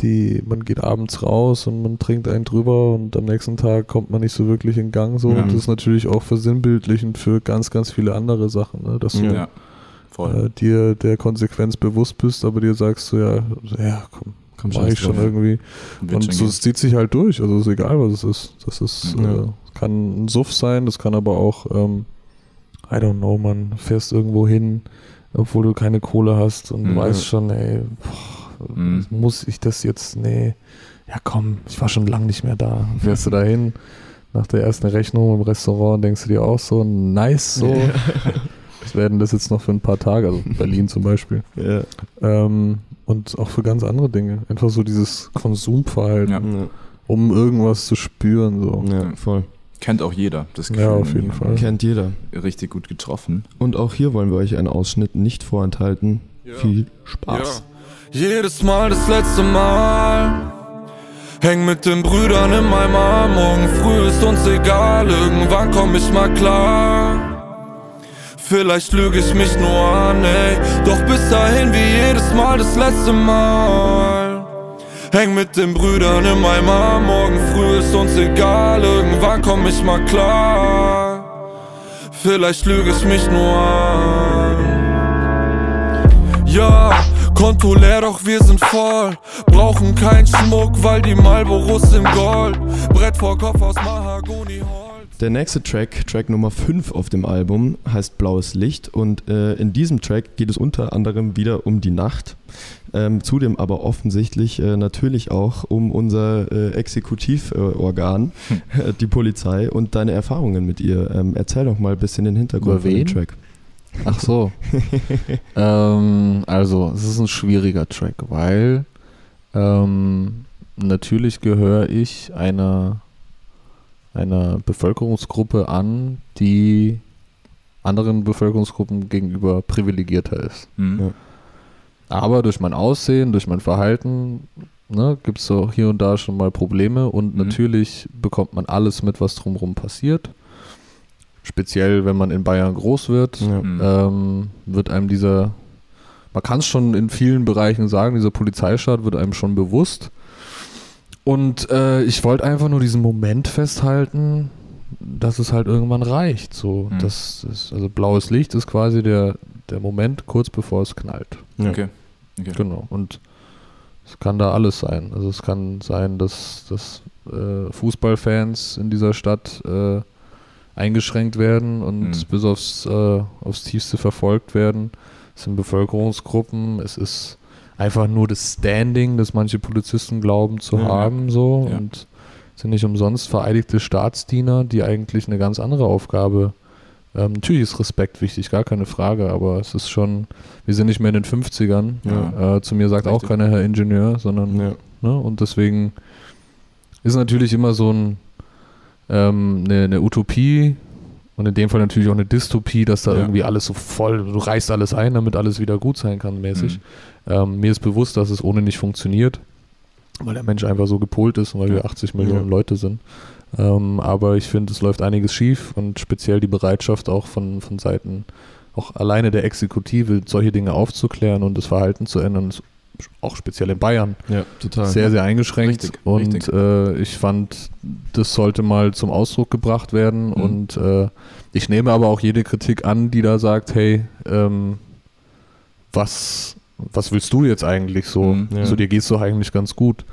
die, man geht abends raus und man trinkt einen drüber und am nächsten Tag kommt man nicht so wirklich in Gang so Ja. und das ist natürlich auch versinnbildlichend für ganz, ganz viele andere Sachen, ne? dass du Ja, voll. äh, dir der Konsequenz bewusst bist, aber dir sagst du ja, ja, komm, Komm, mach ich schon drauf. irgendwie. Und so, es zieht sich halt durch, also ist egal, was es ist. Das ist, Ja. äh, kann ein Suff sein, das kann aber auch, ähm, I don't know, man fährst irgendwo hin, obwohl du keine Kohle hast und Mhm. weißt schon, ey, boah, Mhm. muss ich das jetzt, nee, ja komm, ich war schon lange nicht mehr da. [LAUGHS] Fährst du da hin, nach der ersten Rechnung im Restaurant denkst du dir auch so, nice, so, [LAUGHS] was werden das jetzt noch für ein paar Tage, also Berlin zum Beispiel. Ja. Ähm, und auch für ganz andere Dinge. Einfach so dieses Konsumverhalten, Ja. Ja. um irgendwas zu spüren. So. ja, voll. Kennt auch jeder, das Gefühl. Ja, auf jeden Fall. Kennt jeder. Richtig gut getroffen. Und auch hier wollen wir euch einen Ausschnitt nicht vorenthalten. Viel Spaß. Jedes Mal das letzte Mal. Häng mit den Brüdern in meinem Arm. Morgen früh ist uns egal. Irgendwann komm ich mal klar. Vielleicht lüge ich mich nur an, ey. Doch bis dahin wie jedes Mal das letzte Mal. Häng mit den Brüdern in meinem Arm. Morgen früh ist uns egal. Irgendwann komm ich mal klar. Vielleicht lüge ich mich nur an. Ja, Konto leer, doch wir sind voll. Brauchen keinen Schmuck, weil die Marlboros sind Gold. Brett vor Kopf aus Mahagoni Holz. Der nächste Track, Track Nummer 5 auf dem Album, heißt Blaues Licht und äh, in diesem Track geht es unter anderem wieder um die Nacht. Ähm, zudem aber offensichtlich äh, natürlich auch um unser äh, Exekutivorgan, äh, [LAUGHS] die Polizei und deine Erfahrungen mit ihr. Ähm, erzähl doch mal ein bisschen den Hintergrund Über von dem? Track. Ach so. [LAUGHS] ähm, also, es ist ein schwieriger Track, weil ähm, natürlich gehöre ich einer, einer Bevölkerungsgruppe an, die anderen Bevölkerungsgruppen gegenüber privilegierter ist. Hm. Ja. Aber durch mein Aussehen, durch mein Verhalten ne, gibt es auch hier und da schon mal Probleme und Mhm. natürlich bekommt man alles mit, was drumherum passiert. Speziell, wenn man in Bayern groß wird, Ja. Hm. ähm, wird einem dieser, man kann es schon in vielen Bereichen sagen, dieser Polizeistaat wird einem schon bewusst. Und äh, ich wollte einfach nur diesen Moment festhalten, dass es halt irgendwann reicht. So, Mhm. das ist, also blaues Licht ist quasi der, der Moment kurz bevor es knallt. Ja. Okay. okay. Genau. Und es kann da alles sein. Also es kann sein, dass, dass äh, Fußballfans in dieser Stadt äh, eingeschränkt werden und Mhm. bis aufs, äh, aufs Tiefste verfolgt werden. Es sind Bevölkerungsgruppen. Es ist einfach nur das Standing, das manche Polizisten glauben zu Ja. haben. So. Ja. Und sind nicht umsonst vereidigte Staatsdiener, die eigentlich eine ganz andere Aufgabe Ähm, natürlich ist Respekt wichtig, gar keine Frage, aber es ist schon, wir sind nicht mehr in den 50ern. Ja. Äh, zu mir sagt auch Richtig. keiner Herr Ingenieur, sondern. Ne? Und deswegen ist natürlich immer so ein, ähm, eine, eine Utopie und in dem Fall natürlich auch eine Dystopie, dass da Ja. irgendwie alles so voll, du reißt alles ein, damit alles wieder gut sein kann, mäßig. Mhm. Ähm, mir ist bewusst, dass es ohne nicht funktioniert, weil der Mensch einfach so gepolt ist und weil Ja. wir 80 Millionen Ja. Leute sind. Ähm, aber ich finde, es läuft einiges schief und speziell die Bereitschaft auch von, von Seiten, auch alleine der Exekutive, solche Dinge aufzuklären und das Verhalten zu ändern, ist auch speziell in Bayern Ja, total. sehr, sehr eingeschränkt. Richtig, und richtig. Äh, ich fand, das sollte mal zum Ausdruck gebracht werden. Mhm. Und äh, ich nehme aber auch jede Kritik an, die da sagt, hey, ähm, was, was willst du jetzt eigentlich so? Mhm, ja. So dir geht's doch eigentlich ganz gut.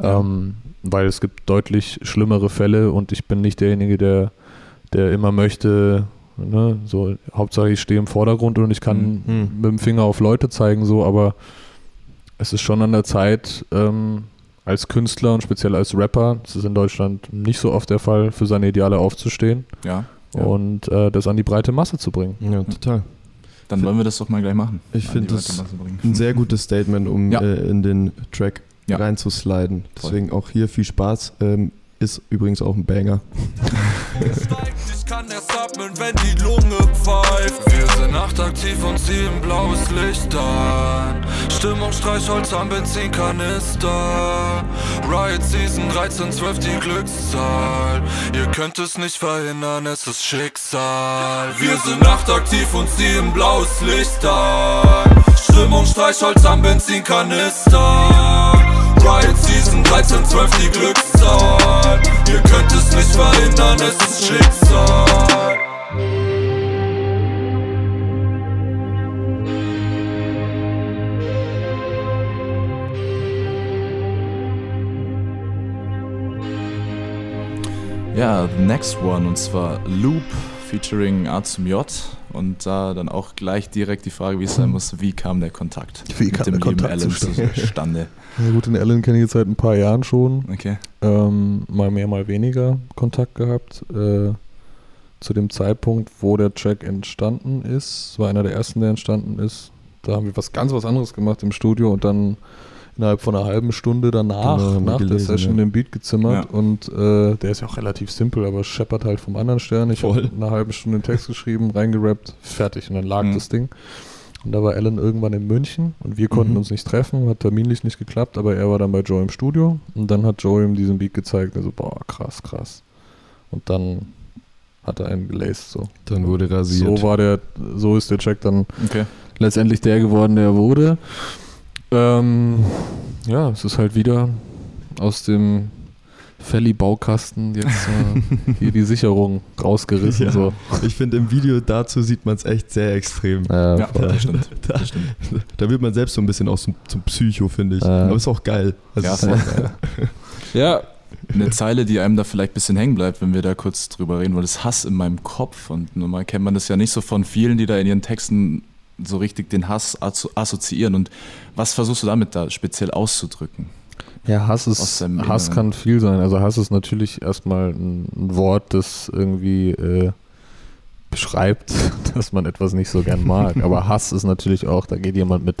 Ja. Ähm, weil es gibt deutlich schlimmere Fälle und ich bin nicht derjenige, der, der immer möchte, ne, so Hauptsache ich stehe im Vordergrund und ich kann Mhm. mit dem Finger auf Leute zeigen, so, aber es ist schon an der Zeit, ähm, als Künstler und speziell als Rapper, das ist in Deutschland nicht so oft der Fall, für seine Ideale aufzustehen Ja. ja. und äh, das an die breite Masse zu bringen. Ja, total. Dann wollen wir das doch mal gleich machen. Ich finde das. Ein sehr gutes Statement, um Ja. äh, in den Track Ja. reinzusliden. Voll. Deswegen auch hier viel Spaß. Ähm, ist übrigens auch ein Banger. [LAUGHS] Ich kann erst atmen, wenn die Lunge pfeift. Nachtaktiv und ziehen blaues Licht an. Stimmung, Streichholz am Benzinkanister. Riot Season 13, 12 die Glückszahl. Ihr könnt es nicht verhindern, es ist Schicksal. Wir sind nachtaktiv und ziehen blaues Licht an. Stimmung, Streichholz am Benzinkanister. Riot Season 13, 12 die Glückszahl. Ihr könnt es nicht verhindern, es ist Schicksal. Ja, the next one und zwar Loop featuring A zum J und da dann auch gleich direkt die Frage, wie es sein muss, wie kam der Kontakt Wie mit kam dem der Kontakt Alan zustande? [LAUGHS] Ja gut, den Alan kenne ich jetzt seit ein paar Jahren schon. Okay. ähm, mal mehr, mal weniger Kontakt gehabt. Äh, zu dem Zeitpunkt, wo der Track entstanden ist, war einer der ersten, der entstanden ist. Da haben wir was ganz was anderes gemacht im Studio und dann innerhalb von einer halben Stunde danach, Genau, haben wir nach der gelesen, Session, ja. den Beat gezimmert. Ja. Und äh, der ist ja auch relativ simpel, aber scheppert halt vom anderen Stern. Ich habe eine halbe Stunde den Text geschrieben, reingerappt, fertig. Und dann lag Mhm. das Ding. Und da war Alan irgendwann in München und wir konnten Mhm. uns nicht treffen, hat terminlich nicht geklappt, aber er war dann bei Joe im Studio und dann hat Joe ihm diesen Beat gezeigt. Also, boah, krass, krass. Und dann hat er einen gelaced. So, Dann wurde rasiert. so war der, so ist der Track dann Okay. letztendlich der geworden, der er wurde. Ähm, ja, es ist halt wieder aus dem Felly-Baukasten jetzt äh, [LAUGHS] hier die Sicherung rausgerissen. Ja. So. Ich finde, im Video dazu sieht man es echt sehr extrem. Ja, voll. das stimmt. Da, Das stimmt. [LAUGHS] da wird man selbst so ein bisschen auch zum, zum Psycho, finde ich. Äh. Aber ist auch geil. Also Ja, es ist voll. geil. ja, [LAUGHS] Eine Zeile, die einem da vielleicht ein bisschen hängen bleibt, wenn wir da kurz drüber reden, weil das Hass in meinem Kopf und normal kennt man das ja nicht so von vielen, die da in ihren Texten so richtig den Hass asso- assoziieren. Und was versuchst du damit da speziell auszudrücken? Ja, Hass ist Hass Inneren. kann viel sein. Also Hass ist natürlich erstmal ein, Wort, das irgendwie äh, beschreibt, [LAUGHS] dass man etwas nicht so gern mag. Aber [LAUGHS] Hass ist natürlich auch, da geht jemand mit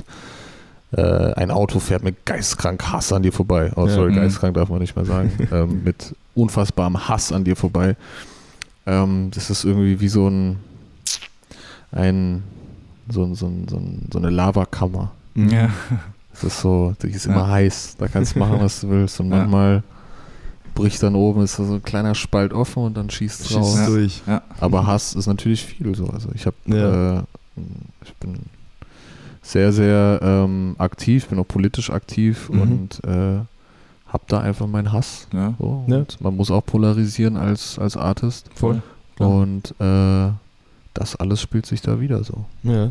äh, ein Auto fährt mit geistkrank Hass an dir vorbei. Oh, Ja. sorry, Mhm. geistkrank darf man nicht mehr sagen. [LAUGHS] ähm, mit unfassbarem Hass an dir vorbei. Ähm, das ist irgendwie wie so ein, ein so, ein- so, ein- so, ein- so eine Lavakammer. Ja. Es ist so, die ist Ja. immer heiß. Da kannst du machen, was du willst. Und Ja. manchmal bricht dann oben, ist da so ein kleiner Spalt offen und dann schießt es raus. Schießt Ja. durch. Aber Hass ist natürlich viel so. Also ich habe, Ja. äh, ich bin sehr, sehr ähm, aktiv, bin auch politisch aktiv Mhm. und äh, habe da einfach meinen Hass. ja. So. Man muss auch polarisieren als, als Artist. Voll. Klar. Und äh, das alles spielt sich da wieder so. Ja.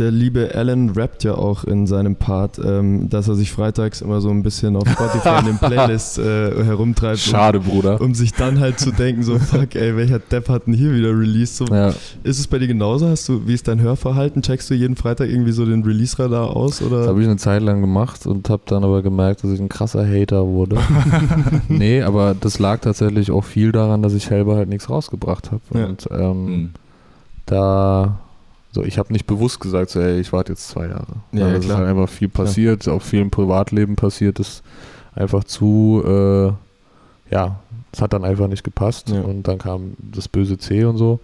Der liebe Alan rappt ja auch in seinem Part, ähm, dass er sich freitags immer so ein bisschen auf Spotify in den [LAUGHS] Playlists äh, herumtreibt, Schade, Bruder. um, um sich dann halt zu denken, so fuck, ey, welcher Depp hat denn hier wieder released? So, Ja. Ist es bei dir genauso? Hast du, wie ist dein Hörverhalten? Checkst du jeden Freitag irgendwie so den Release-Radar aus? Das Oder? habe ich eine Zeit lang gemacht und habe dann aber gemerkt, dass ich ein krasser Hater wurde. [LAUGHS] nee, aber das lag tatsächlich auch viel daran, dass ich selber halt nichts rausgebracht habe. Ja. Und ähm, Hm. Da, so ich habe nicht bewusst gesagt, so, ey, ich warte jetzt zwei Jahre. Ja, ja, es ist klar. halt einfach viel passiert, auch viel im Privatleben passiert, ist einfach zu, äh, ja, es hat dann einfach nicht gepasst Ja. und dann kam das böse C und so.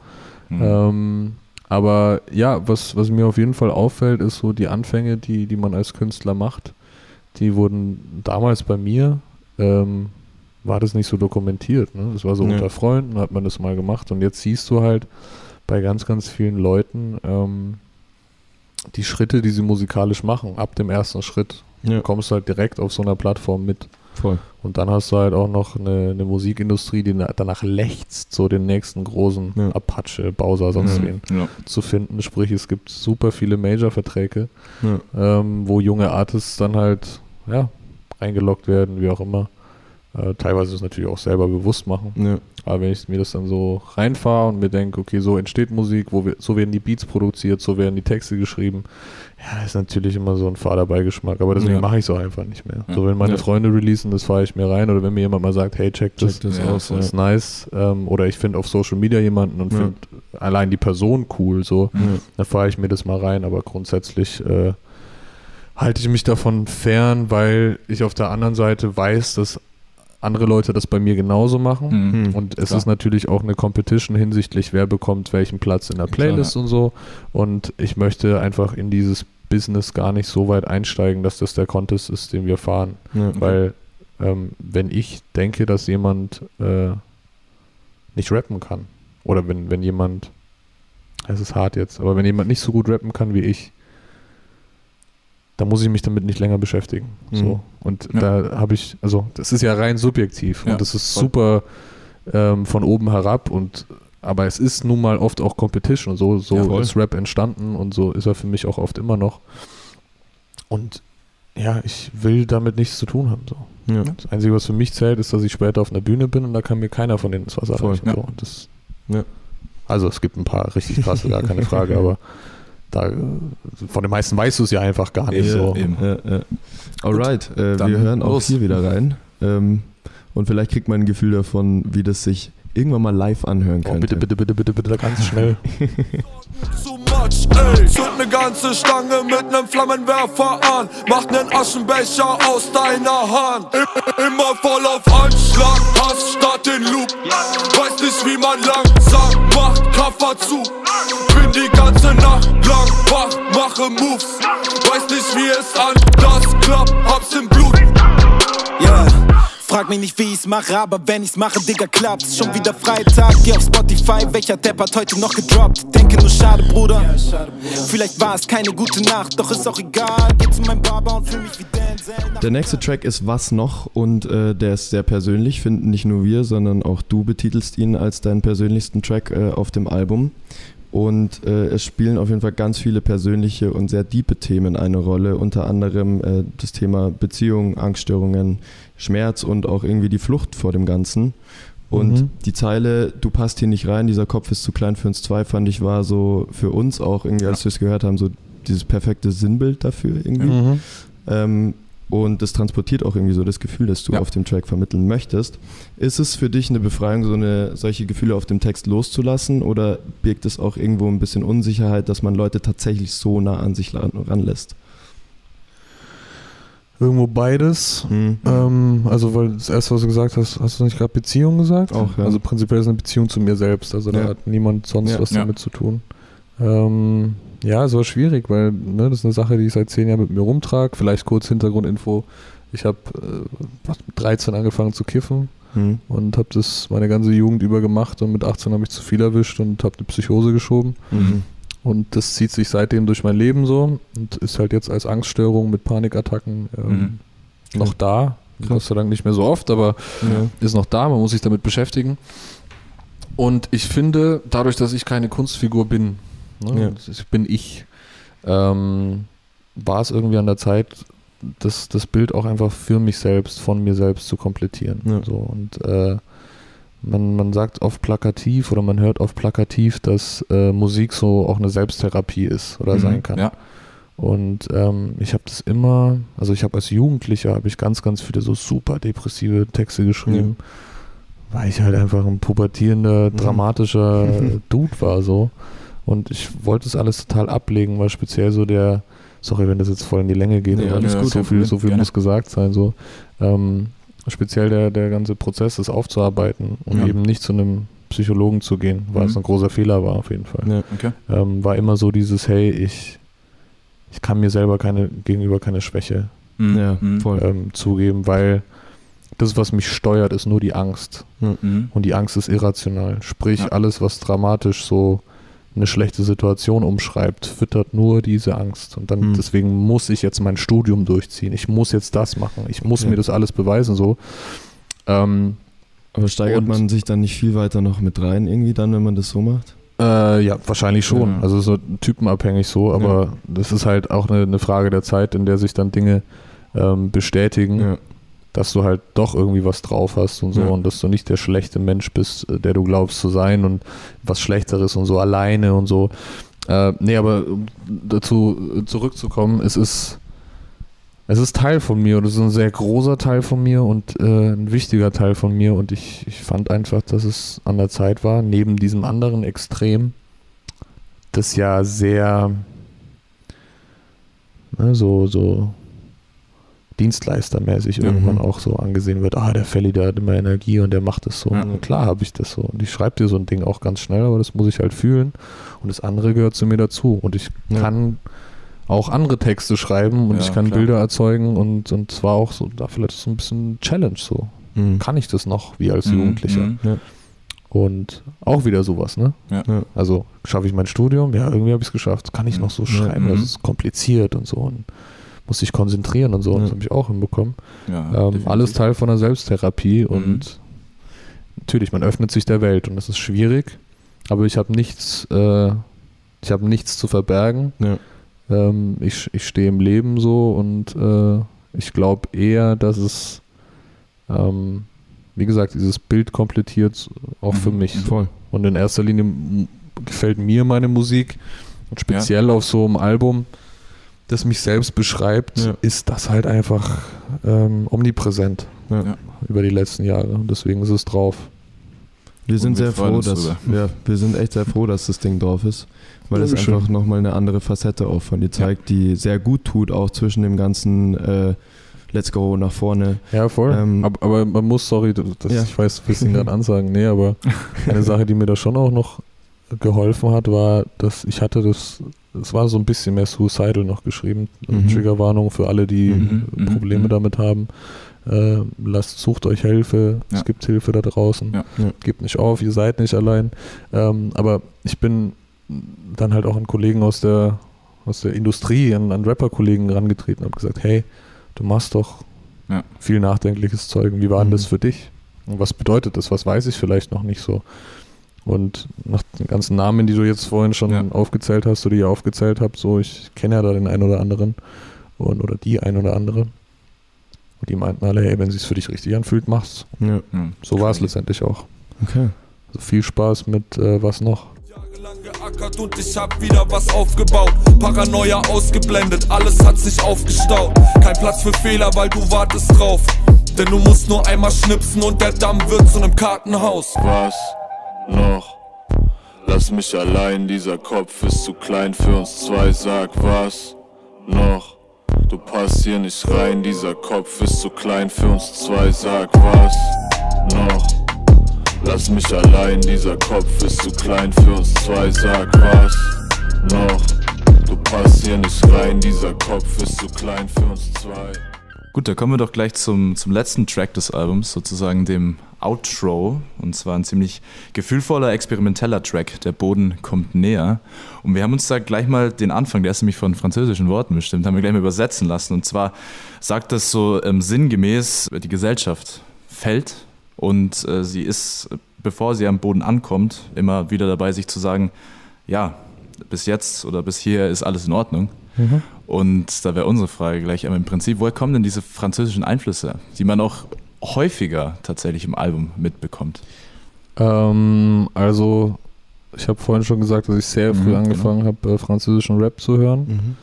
Mhm. Ähm, aber ja, was, was mir auf jeden Fall auffällt, ist so die Anfänge, die, die man als Künstler macht. Die wurden damals bei mir, ähm, war das nicht so dokumentiert. Ne? Das war so Ja. unter Freunden, hat man das mal gemacht. Und jetzt siehst du halt bei ganz, ganz vielen Leuten ähm, die Schritte, die sie musikalisch machen, ab dem ersten Schritt. Ja. Du kommst halt direkt auf so einer Plattform mit. Voll. Und dann hast du halt auch noch eine, eine Musikindustrie, die na- danach lechzt, so den nächsten großen Ja. Apache, Bowser, sonst Ja. wen zu finden. Sprich, es gibt super viele Major-Verträge, ähm, wo junge Artists dann halt ja, eingeloggt werden, wie auch immer. Äh, teilweise es natürlich auch selber bewusst machen. Ja. Aber wenn ich mir das dann so reinfahre und mir denke, okay, so entsteht Musik, wo wir, so werden die Beats produziert, so werden die Texte geschrieben, ja, ist natürlich immer so ein fader Beigeschmack. Aber deswegen Ja. mache ich es auch einfach nicht mehr. Ja. So, wenn meine. Freunde releasen, das fahre ich mir rein. Oder wenn mir jemand mal sagt, hey, check das, Check das aus. das ist nice. Ähm, oder ich finde auf Social Media jemanden und finde allein die Person cool, so, dann fahre ich mir das mal rein. Aber grundsätzlich äh, halte ich mich davon fern, weil ich auf der anderen Seite weiß, dass andere Leute das bei mir genauso machen. Mhm. Hm. Und es Klar. ist natürlich auch eine Competition hinsichtlich, wer bekommt welchen Platz in der Playlist und so. Und ich möchte einfach in dieses Business gar nicht so weit einsteigen, dass das der Contest ist, den wir fahren. Ja. Weil ähm, wenn ich denke, dass jemand äh, nicht rappen kann, oder wenn, wenn jemand, es ist hart jetzt, aber wenn jemand nicht so gut rappen kann wie ich, dann muss ich mich damit nicht länger beschäftigen. Mhm. So. Und Ja. da habe ich, also das ist ja rein subjektiv Ja, und das ist voll. super ähm, von oben herab und aber es ist nun mal oft auch Competition und so, so Ja, voll. ist Rap entstanden und so ist er für mich auch oft immer noch. Und ja, ich will damit nichts zu tun haben. So. Ja. Das Einzige, was für mich zählt, ist, dass ich später auf einer Bühne bin und da kann mir keiner von denen was Voll, erreichen. ja. So. Das, Ja. Also es gibt ein paar richtig krasse, gar keine Frage, [LAUGHS] aber da, von den meisten weißt du es ja einfach gar nicht. Ja, so. eben. Ja, ja. Alright, äh, wir hören auch los. hier wieder rein. Ähm, und vielleicht kriegt man ein Gefühl davon, wie das sich irgendwann mal live anhören Oh, könnte. bitte, bitte, bitte, bitte, bitte, ganz schnell. [LAUGHS] Much, ey. Zünd ne ganze Stange mit nem Flammenwerfer an. Mach nen Aschenbecher aus deiner Hand. Immer voll auf Anschlag, Hass statt den Loop. Weiß nicht, wie man langsam macht, Kaffer zu. Nacht lang wach, mache Moves. Weiß nicht, wie es anders klappt, hab's im Blut. Yeah. Frag mich nicht, wie ich's mache, aber wenn ich's mache, Digga, klappt's. Schon wieder Freitag, geh auf Spotify, welcher Depp hat heute noch gedroppt? Denke nur schade, Bruder. Vielleicht war es keine gute Nacht, doch ist auch egal. Geh zu meinem Barber und fühl mich wie Denzel. Der nächste Track ist Was noch und äh, der ist sehr persönlich, finden nicht nur wir, sondern auch du betitelst ihn als deinen persönlichsten Track äh, auf dem Album. Und äh, es spielen auf jeden Fall ganz viele persönliche und sehr diepe Themen eine Rolle, unter anderem äh, das Thema Beziehungen, Angststörungen, Schmerz und auch irgendwie die Flucht vor dem Ganzen. Und Mhm. die Zeile, du passt hier nicht rein, dieser Kopf ist zu klein für uns zwei, fand ich war so für uns auch irgendwie, als wir es gehört haben, so dieses perfekte Sinnbild dafür irgendwie. Mhm. Ähm, und das transportiert auch irgendwie so das Gefühl, das du Ja. auf dem Track vermitteln möchtest. Ist es für dich eine Befreiung, so eine, solche Gefühle auf dem Text loszulassen oder birgt es auch irgendwo ein bisschen Unsicherheit, dass man Leute tatsächlich so nah an sich ran, ranlässt? Irgendwo beides. Ähm, also, weil das erste, was du gesagt hast, hast du nicht gerade Beziehung gesagt? Auch, ja. Also prinzipiell ist eine Beziehung zu mir selbst. Also da Ja. hat niemand sonst Ja. was Ja. damit zu tun. Ähm, ja, es war schwierig, weil ne, das ist eine Sache, die ich seit zehn Jahren mit mir rumtrage. Vielleicht kurz Hintergrundinfo. Ich habe äh, was, mit 13 angefangen zu kiffen Hm. und habe das meine ganze Jugend über gemacht und mit 18 habe ich zu viel erwischt und habe eine Psychose geschoben. Mhm. Und das zieht sich seitdem durch mein Leben so und ist halt jetzt als Angststörung mit Panikattacken ähm, Mhm. noch da. Gott sei Dank nicht mehr so oft, aber Ja. ist noch da, man muss sich damit beschäftigen. Und ich finde, dadurch, dass ich keine Kunstfigur bin, ne, Ja. das bin ich, ähm, war es irgendwie an der Zeit, das, das Bild auch einfach für mich selbst, von mir selbst zu komplettieren. Ja. So, und äh, man, man sagt oft plakativ oder man hört oft plakativ, dass äh, Musik so auch eine Selbsttherapie ist oder Mhm. sein kann. Ja. Und ähm, ich habe das immer, also ich habe als Jugendlicher habe ich ganz, ganz viele so super depressive Texte geschrieben, weil ich halt einfach ein pubertierender, Mhm. dramatischer [LAUGHS] Dude war so. Und ich wollte es alles total ablegen, weil speziell so der, sorry, wenn das jetzt voll in die Länge geht, Nee, aber alles gut, so viel, so viel Gerne. muss gesagt sein, so. Ähm, speziell der, der ganze Prozess, das aufzuarbeiten und Ja. eben nicht zu einem Psychologen zu gehen, weil Mhm. es ein großer Fehler war auf jeden Fall. Ja. Okay. Ähm, war immer so dieses, hey, ich, ich kann mir selber keine, gegenüber keine Schwäche Mhm. Ja, Mhm. ähm, zugeben, weil das, was mich steuert, ist nur die Angst. Mhm. Und die Angst ist irrational. Sprich, Ja. alles, was dramatisch so eine schlechte Situation umschreibt, füttert nur diese Angst. Und dann Hm. deswegen muss ich jetzt mein Studium durchziehen. Ich muss jetzt das machen. Ich muss Okay. mir das alles beweisen. So. Ähm, Aber steigert man sich dann nicht viel weiter noch mit rein, irgendwie dann, wenn man das so macht? äh, ja, wahrscheinlich schon. Ja. Also so typenabhängig so, aber das ist halt auch eine, eine Frage der Zeit, in der sich dann Dinge ähm, bestätigen. Ja. Dass du halt doch irgendwie was drauf hast und so Ja. und dass du nicht der schlechte Mensch bist, äh, der du glaubst zu sein und was Schlechteres und so alleine und so. Äh, nee, aber um dazu äh, zurückzukommen, es ist, es ist Teil von mir und es ist ein sehr großer Teil von mir und äh, ein wichtiger Teil von mir und ich, ich fand einfach, dass es an der Zeit war, neben diesem anderen Extrem, das ja sehr ne, so, so dienstleistermäßig Mhm. irgendwann auch so angesehen wird, ah, der Felly, der hat immer Energie und der macht das so. Ja. Klar habe ich das so. Und ich schreibe dir so ein Ding auch ganz schnell, aber das muss ich halt fühlen. Und das andere gehört zu mir dazu. Und ich Ja. kann auch andere Texte schreiben und Ja, ich kann klar. Bilder erzeugen und, und zwar auch so, da vielleicht so ein bisschen Challenge so. Mhm. Kann ich das noch, wie als Mhm. Jugendlicher? Mhm. Und auch wieder sowas, ne? Ja. Also schaffe ich mein Studium? Ja, irgendwie habe ich es geschafft. Kann ich noch so schreiben? Mhm. Das ist kompliziert und so. Und muss sich konzentrieren und so. Und das Ja. habe ich auch hinbekommen. Ja, Ähm, alles Teil von der Selbsttherapie Mhm. und natürlich, man öffnet sich der Welt und das ist schwierig, aber ich habe nichts, äh, ich habe nichts zu verbergen. Ja. Ähm, ich, ich stehe im Leben so und äh, ich glaube eher, dass es, ähm, wie gesagt, dieses Bild komplettiert auch für Mhm. mich. Voll. Und in erster Linie gefällt mir meine Musik und speziell auf so einem Album, das mich selbst beschreibt, Ja. ist das halt einfach ähm, omnipräsent Ja. Ja. über die letzten Jahre. Und deswegen ist es drauf. Wir sind wir sehr froh, dass drüber. ja, wir sind echt sehr froh, dass das Ding drauf ist, weil es einfach nochmal eine andere Facette auch von dir zeigt, die sehr gut tut, auch zwischen dem ganzen äh, Let's Go nach vorne. Ja, voll. Ähm, aber, aber man muss, sorry, das, Ja. ich weiß, du willst ihn [LAUGHS] gerade ansagen, nee, aber eine Sache, die mir da schon auch noch geholfen hat, war, dass ich hatte das, es war so ein bisschen mehr suicidal noch geschrieben. Mhm. Triggerwarnung für alle, die Mhm, mhm, Probleme mhm. damit haben. Äh, lasst, sucht euch Hilfe. Ja. Es gibt Hilfe da draußen. Ja. Ja. Gebt nicht auf, ihr seid nicht allein. Ähm, aber ich bin dann halt auch an Kollegen aus der, aus der Industrie, an, an Rapper-Kollegen herangetreten und habe gesagt, hey, du machst doch Ja. viel nachdenkliches Zeug. Wie war denn Mhm. das für dich? Und was bedeutet das? Was weiß ich vielleicht noch nicht so? Und nach den ganzen Namen, die du jetzt vorhin schon Ja. aufgezählt hast, oder die ihr aufgezählt habt, so, ich kenne ja da den einen oder anderen und, oder die ein oder andere. Und die meinten alle, hey, wenn es sich für dich richtig anfühlt, mach's. Ja. So war es letztendlich auch. Okay. Also viel Spaß mit äh, was noch. Jahrelang geackert und ich hab wieder was aufgebaut. Paranoia ausgeblendet, alles hat sich aufgestaut. Kein Platz für Fehler, weil du wartest drauf. Denn du musst nur einmal schnipsen und der Damm wird zu nem Kartenhaus. Was noch? Lass mich allein, dieser Kopf ist zu klein für uns zwei. Sag was noch? Du passt hier nicht rein, dieser Kopf ist zu klein für uns zwei. Sag was noch? Lass mich allein, dieser Kopf ist zu klein für uns zwei. Sag was noch? Du passt hier nicht rein, dieser Kopf ist zu klein für uns zwei. Gut, da kommen wir doch gleich zum, zum letzten Track des Albums, sozusagen dem Outro. Und zwar ein ziemlich gefühlvoller, experimenteller Track. Der Boden kommt näher. Und wir haben uns da gleich mal den Anfang, der ist nämlich von französischen Worten bestimmt, haben wir gleich mal übersetzen lassen. Und zwar sagt das so ähm, sinngemäß, die Gesellschaft fällt und äh, sie ist, bevor sie am Boden ankommt, immer wieder dabei, sich zu sagen, ja, bis jetzt oder bis hier ist alles in Ordnung. Und da wäre unsere Frage gleich aber im Prinzip, woher kommen denn diese französischen Einflüsse, die man auch häufiger tatsächlich im Album mitbekommt? Ähm, also, ich habe vorhin schon gesagt, dass ich sehr früh Mhm, angefangen habe, äh, französischen Rap zu hören. Mhm.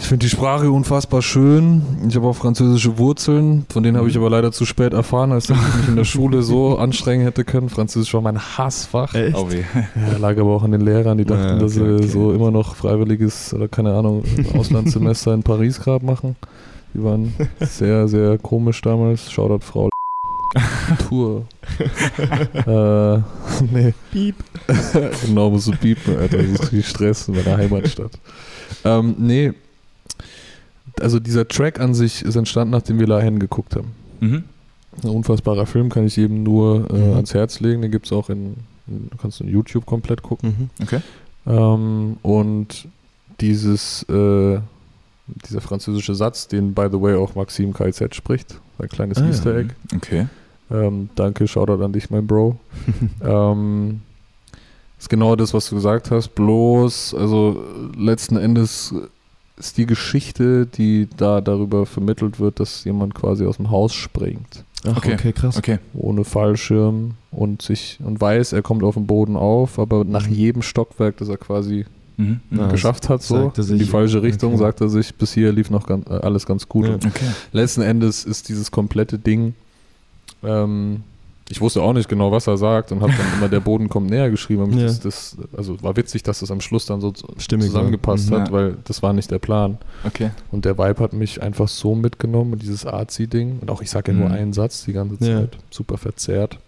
Ich finde die Sprache unfassbar schön. Ich habe auch französische Wurzeln, von denen habe ich aber leider zu spät erfahren, als ich mich in der Schule so anstrengen hätte können. Französisch war mein Hassfach. Echt? Oh weh. Ja, lag aber auch an den Lehrern, die dachten, Ja, okay, dass sie okay. so immer noch freiwilliges oder keine Ahnung, [LAUGHS] Auslandssemester in Paris gerade machen. Die waren sehr, sehr komisch damals. Shoutout Frau [LAUGHS] Tour. [LAUGHS] äh, nee. Piep. genau, musst du piepen, Alter. Das ist richtig Stress in meiner Heimatstadt. Ähm, nee. Also dieser Track an sich ist entstanden, nachdem wir La Haine geguckt haben. Mhm. Ein unfassbarer Film, kann ich jedem nur äh, Mhm. ans Herz legen. Den gibt es auch in, in, kannst du in YouTube komplett gucken. Mhm. Okay. Ähm, und dieses, äh, dieser französische Satz, den by the way auch Maxim KZ spricht, ein kleines Ah. Easter Egg. Okay. Ähm, danke, Shoutout an dich, mein Bro. [LAUGHS] ähm, ist genau das, was du gesagt hast. Bloß, also letzten Endes ist die Geschichte, die da darüber vermittelt wird, dass jemand quasi aus dem Haus springt, Ach, okay, Okay. krass. Okay. ohne Fallschirm und sich und weiß, er kommt auf den Boden auf, aber nach Mhm. jedem Stockwerk, das er quasi Mhm. Ja, Mhm. geschafft hat, so er in die sich- falsche Richtung, okay. sagt er sich, bis hier lief noch ganz, äh, alles ganz gut. Ja. Okay. letzten Endes ist dieses komplette Ding, ähm, ich wusste auch nicht genau, was er sagt und habe dann immer der Boden kommt näher geschrieben. Ja. Das, das, also war witzig, dass das am Schluss dann so Stimmig war. zusammengepasst Mhm. hat, Ja. weil das war nicht der Plan. Okay. Und der Vibe hat mich einfach so mitgenommen und dieses Arzi-Ding. Und auch ich sage ja nur Mhm. einen Satz die ganze Ja. Zeit. Super verzerrt.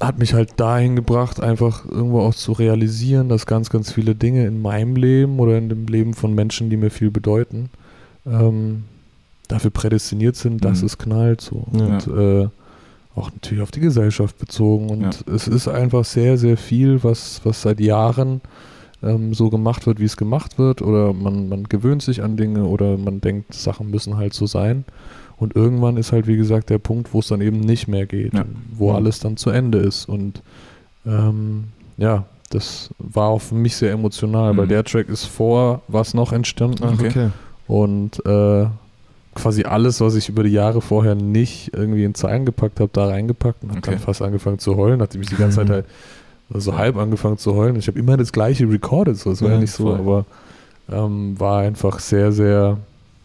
Hat mich halt dahin gebracht, einfach irgendwo auch zu realisieren, dass ganz, ganz viele Dinge in meinem Leben oder in dem Leben von Menschen, die mir viel bedeuten, ähm, dafür prädestiniert sind, dass Mhm. es knallt. So. Ja. Und äh, auch natürlich auf die Gesellschaft bezogen. Und Ja. es ist einfach sehr, sehr viel, was, was seit Jahren ähm, so gemacht wird, wie es gemacht wird, oder man, man gewöhnt sich an Dinge oder man denkt, Sachen müssen halt so sein. Und irgendwann ist halt, wie gesagt, der Punkt, wo es dann eben nicht mehr geht, Ja. wo Mhm. alles dann zu Ende ist. Und ähm, ja, das war auch für mich sehr emotional, weil Mhm. der Track ist vor was noch entstanden. Okay. okay. Und äh, quasi alles, was ich über die Jahre vorher nicht irgendwie in Zahlen gepackt habe, da reingepackt und habe Okay. dann fast angefangen zu heulen, nachdem ich die ganze Zeit [LAUGHS] halt so halb angefangen zu heulen. Ich habe immer das gleiche recorded, so, es war ja, Ja, nicht so, voll. aber ähm, war einfach sehr, sehr,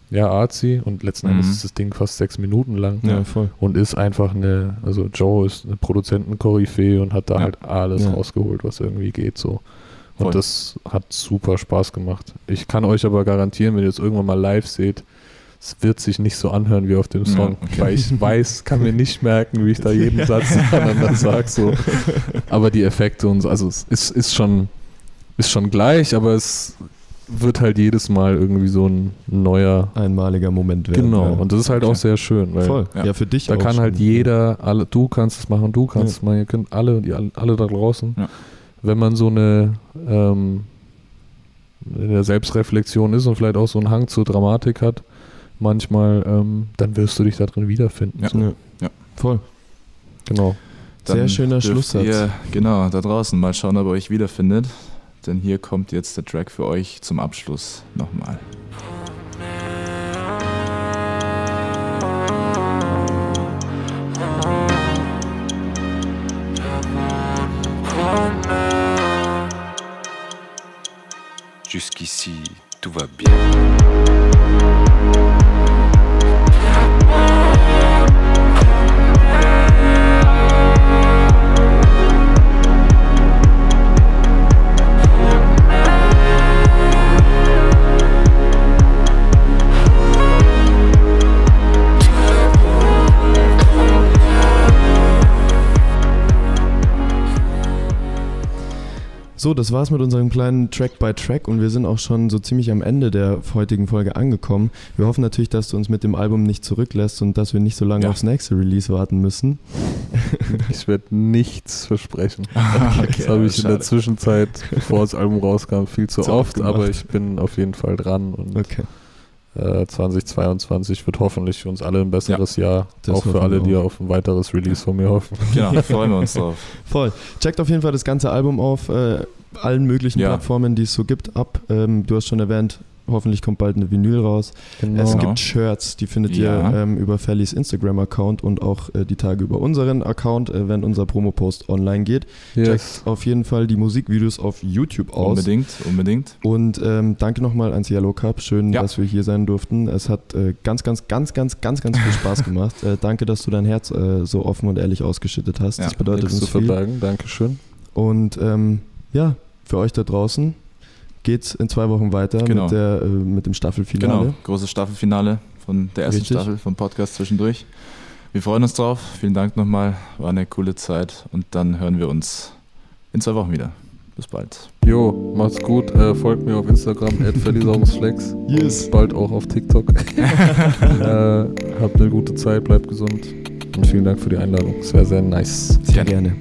ja, arzi und letzten Endes Mhm. ist das Ding fast sechs Minuten lang Ja, voll. und ist einfach eine, also Joe ist eine Produzentenkoryphäe und hat da Ja. halt alles Ja. rausgeholt, was irgendwie geht, so. Und Voll. das hat super Spaß gemacht. Ich kann euch aber garantieren, wenn ihr es irgendwann mal live seht, es wird sich nicht so anhören wie auf dem Ja, Song, okay. weil ich weiß, kann mir nicht merken, wie ich da jeden [LAUGHS] Satz nacheinander sage. So. Aber die Effekte und so, also es ist, ist, schon, ist schon gleich, aber es wird halt jedes Mal irgendwie so ein neuer. Einmaliger Moment werden. Genau, ja. und das ist halt Okay. auch sehr schön, weil Voll. Ja. Ja, für dich da auch kann schon. halt jeder, alle, du kannst es machen, du kannst Ja. es machen, ihr könnt alle, die, alle da draußen. Ja. Wenn man so eine ähm, in der Selbstreflexion ist und vielleicht auch so einen Hang zur Dramatik hat, manchmal, ähm, dann wirst du dich da drin wiederfinden. Ja. So, Ja. Ja. Voll. Genau. Sehr schöner Schlusssatz. Ihr, genau, da draußen mal schauen, ob ihr euch wiederfindet. Denn hier kommt jetzt der Track für euch zum Abschluss nochmal. Jusqu'ici, tout va bien. So, das war's mit unserem kleinen Track by Track und wir sind auch schon so ziemlich am Ende der heutigen Folge angekommen. Wir hoffen natürlich, dass du uns mit dem Album nicht zurücklässt und dass wir nicht so lange Ja. aufs nächste Release warten müssen. [LAUGHS] Ich werde nichts versprechen. [LAUGHS] Okay, das habe ich in der schade. Zwischenzeit, bevor das Album rauskam, viel zu Zu oft, oft aber ich bin auf jeden Fall dran und Okay. Äh, 2022 wird hoffentlich für uns alle ein besseres Jahr. das Auch für alle, die auf ein weiteres Release von mir hoffen. Genau, [LAUGHS] freuen wir uns drauf. Voll. Checkt auf jeden Fall das ganze Album auf äh, allen möglichen Ja. Plattformen, die es so gibt, ab. Ähm, du hast schon erwähnt, Hoffentlich kommt bald eine Vinyl raus. Genau. Es gibt Shirts, die findet Ja. ihr ähm, über Fellys Instagram-Account und auch äh, die Tage über unseren Account, äh, wenn unser Promo-Post online geht. yes. Checkt auf jeden Fall die Musikvideos auf YouTube aus. Unbedingt, unbedingt. Und ähm, danke nochmal ans Yellow Cup. Schön, Ja. dass wir hier sein durften. Es hat äh, ganz, ganz, ganz, ganz, ganz, ganz viel Spaß [LAUGHS] gemacht. Äh, danke, dass du dein Herz äh, so offen und ehrlich ausgeschüttet hast. Ja, das bedeutet Nichts zu uns viel. verbergen. Dankeschön. Und ähm, ja, für euch da draußen geht's in zwei Wochen weiter Genau. mit, der, äh, mit dem Staffelfinale. Genau, großes Staffelfinale von der ersten Richtig. Staffel vom Podcast zwischendurch. Wir freuen uns drauf. Vielen Dank nochmal. War eine coole Zeit. Und dann hören wir uns in zwei Wochen wieder. Bis bald. Jo, macht's gut. Äh, folgt mir auf Instagram, @verlisaurungsflex. Yes. Und bald auch auf TikTok. [LAUGHS] äh, habt eine gute Zeit, bleibt gesund. Und vielen Dank für die Einladung. Es wäre sehr nice. Sehr gerne.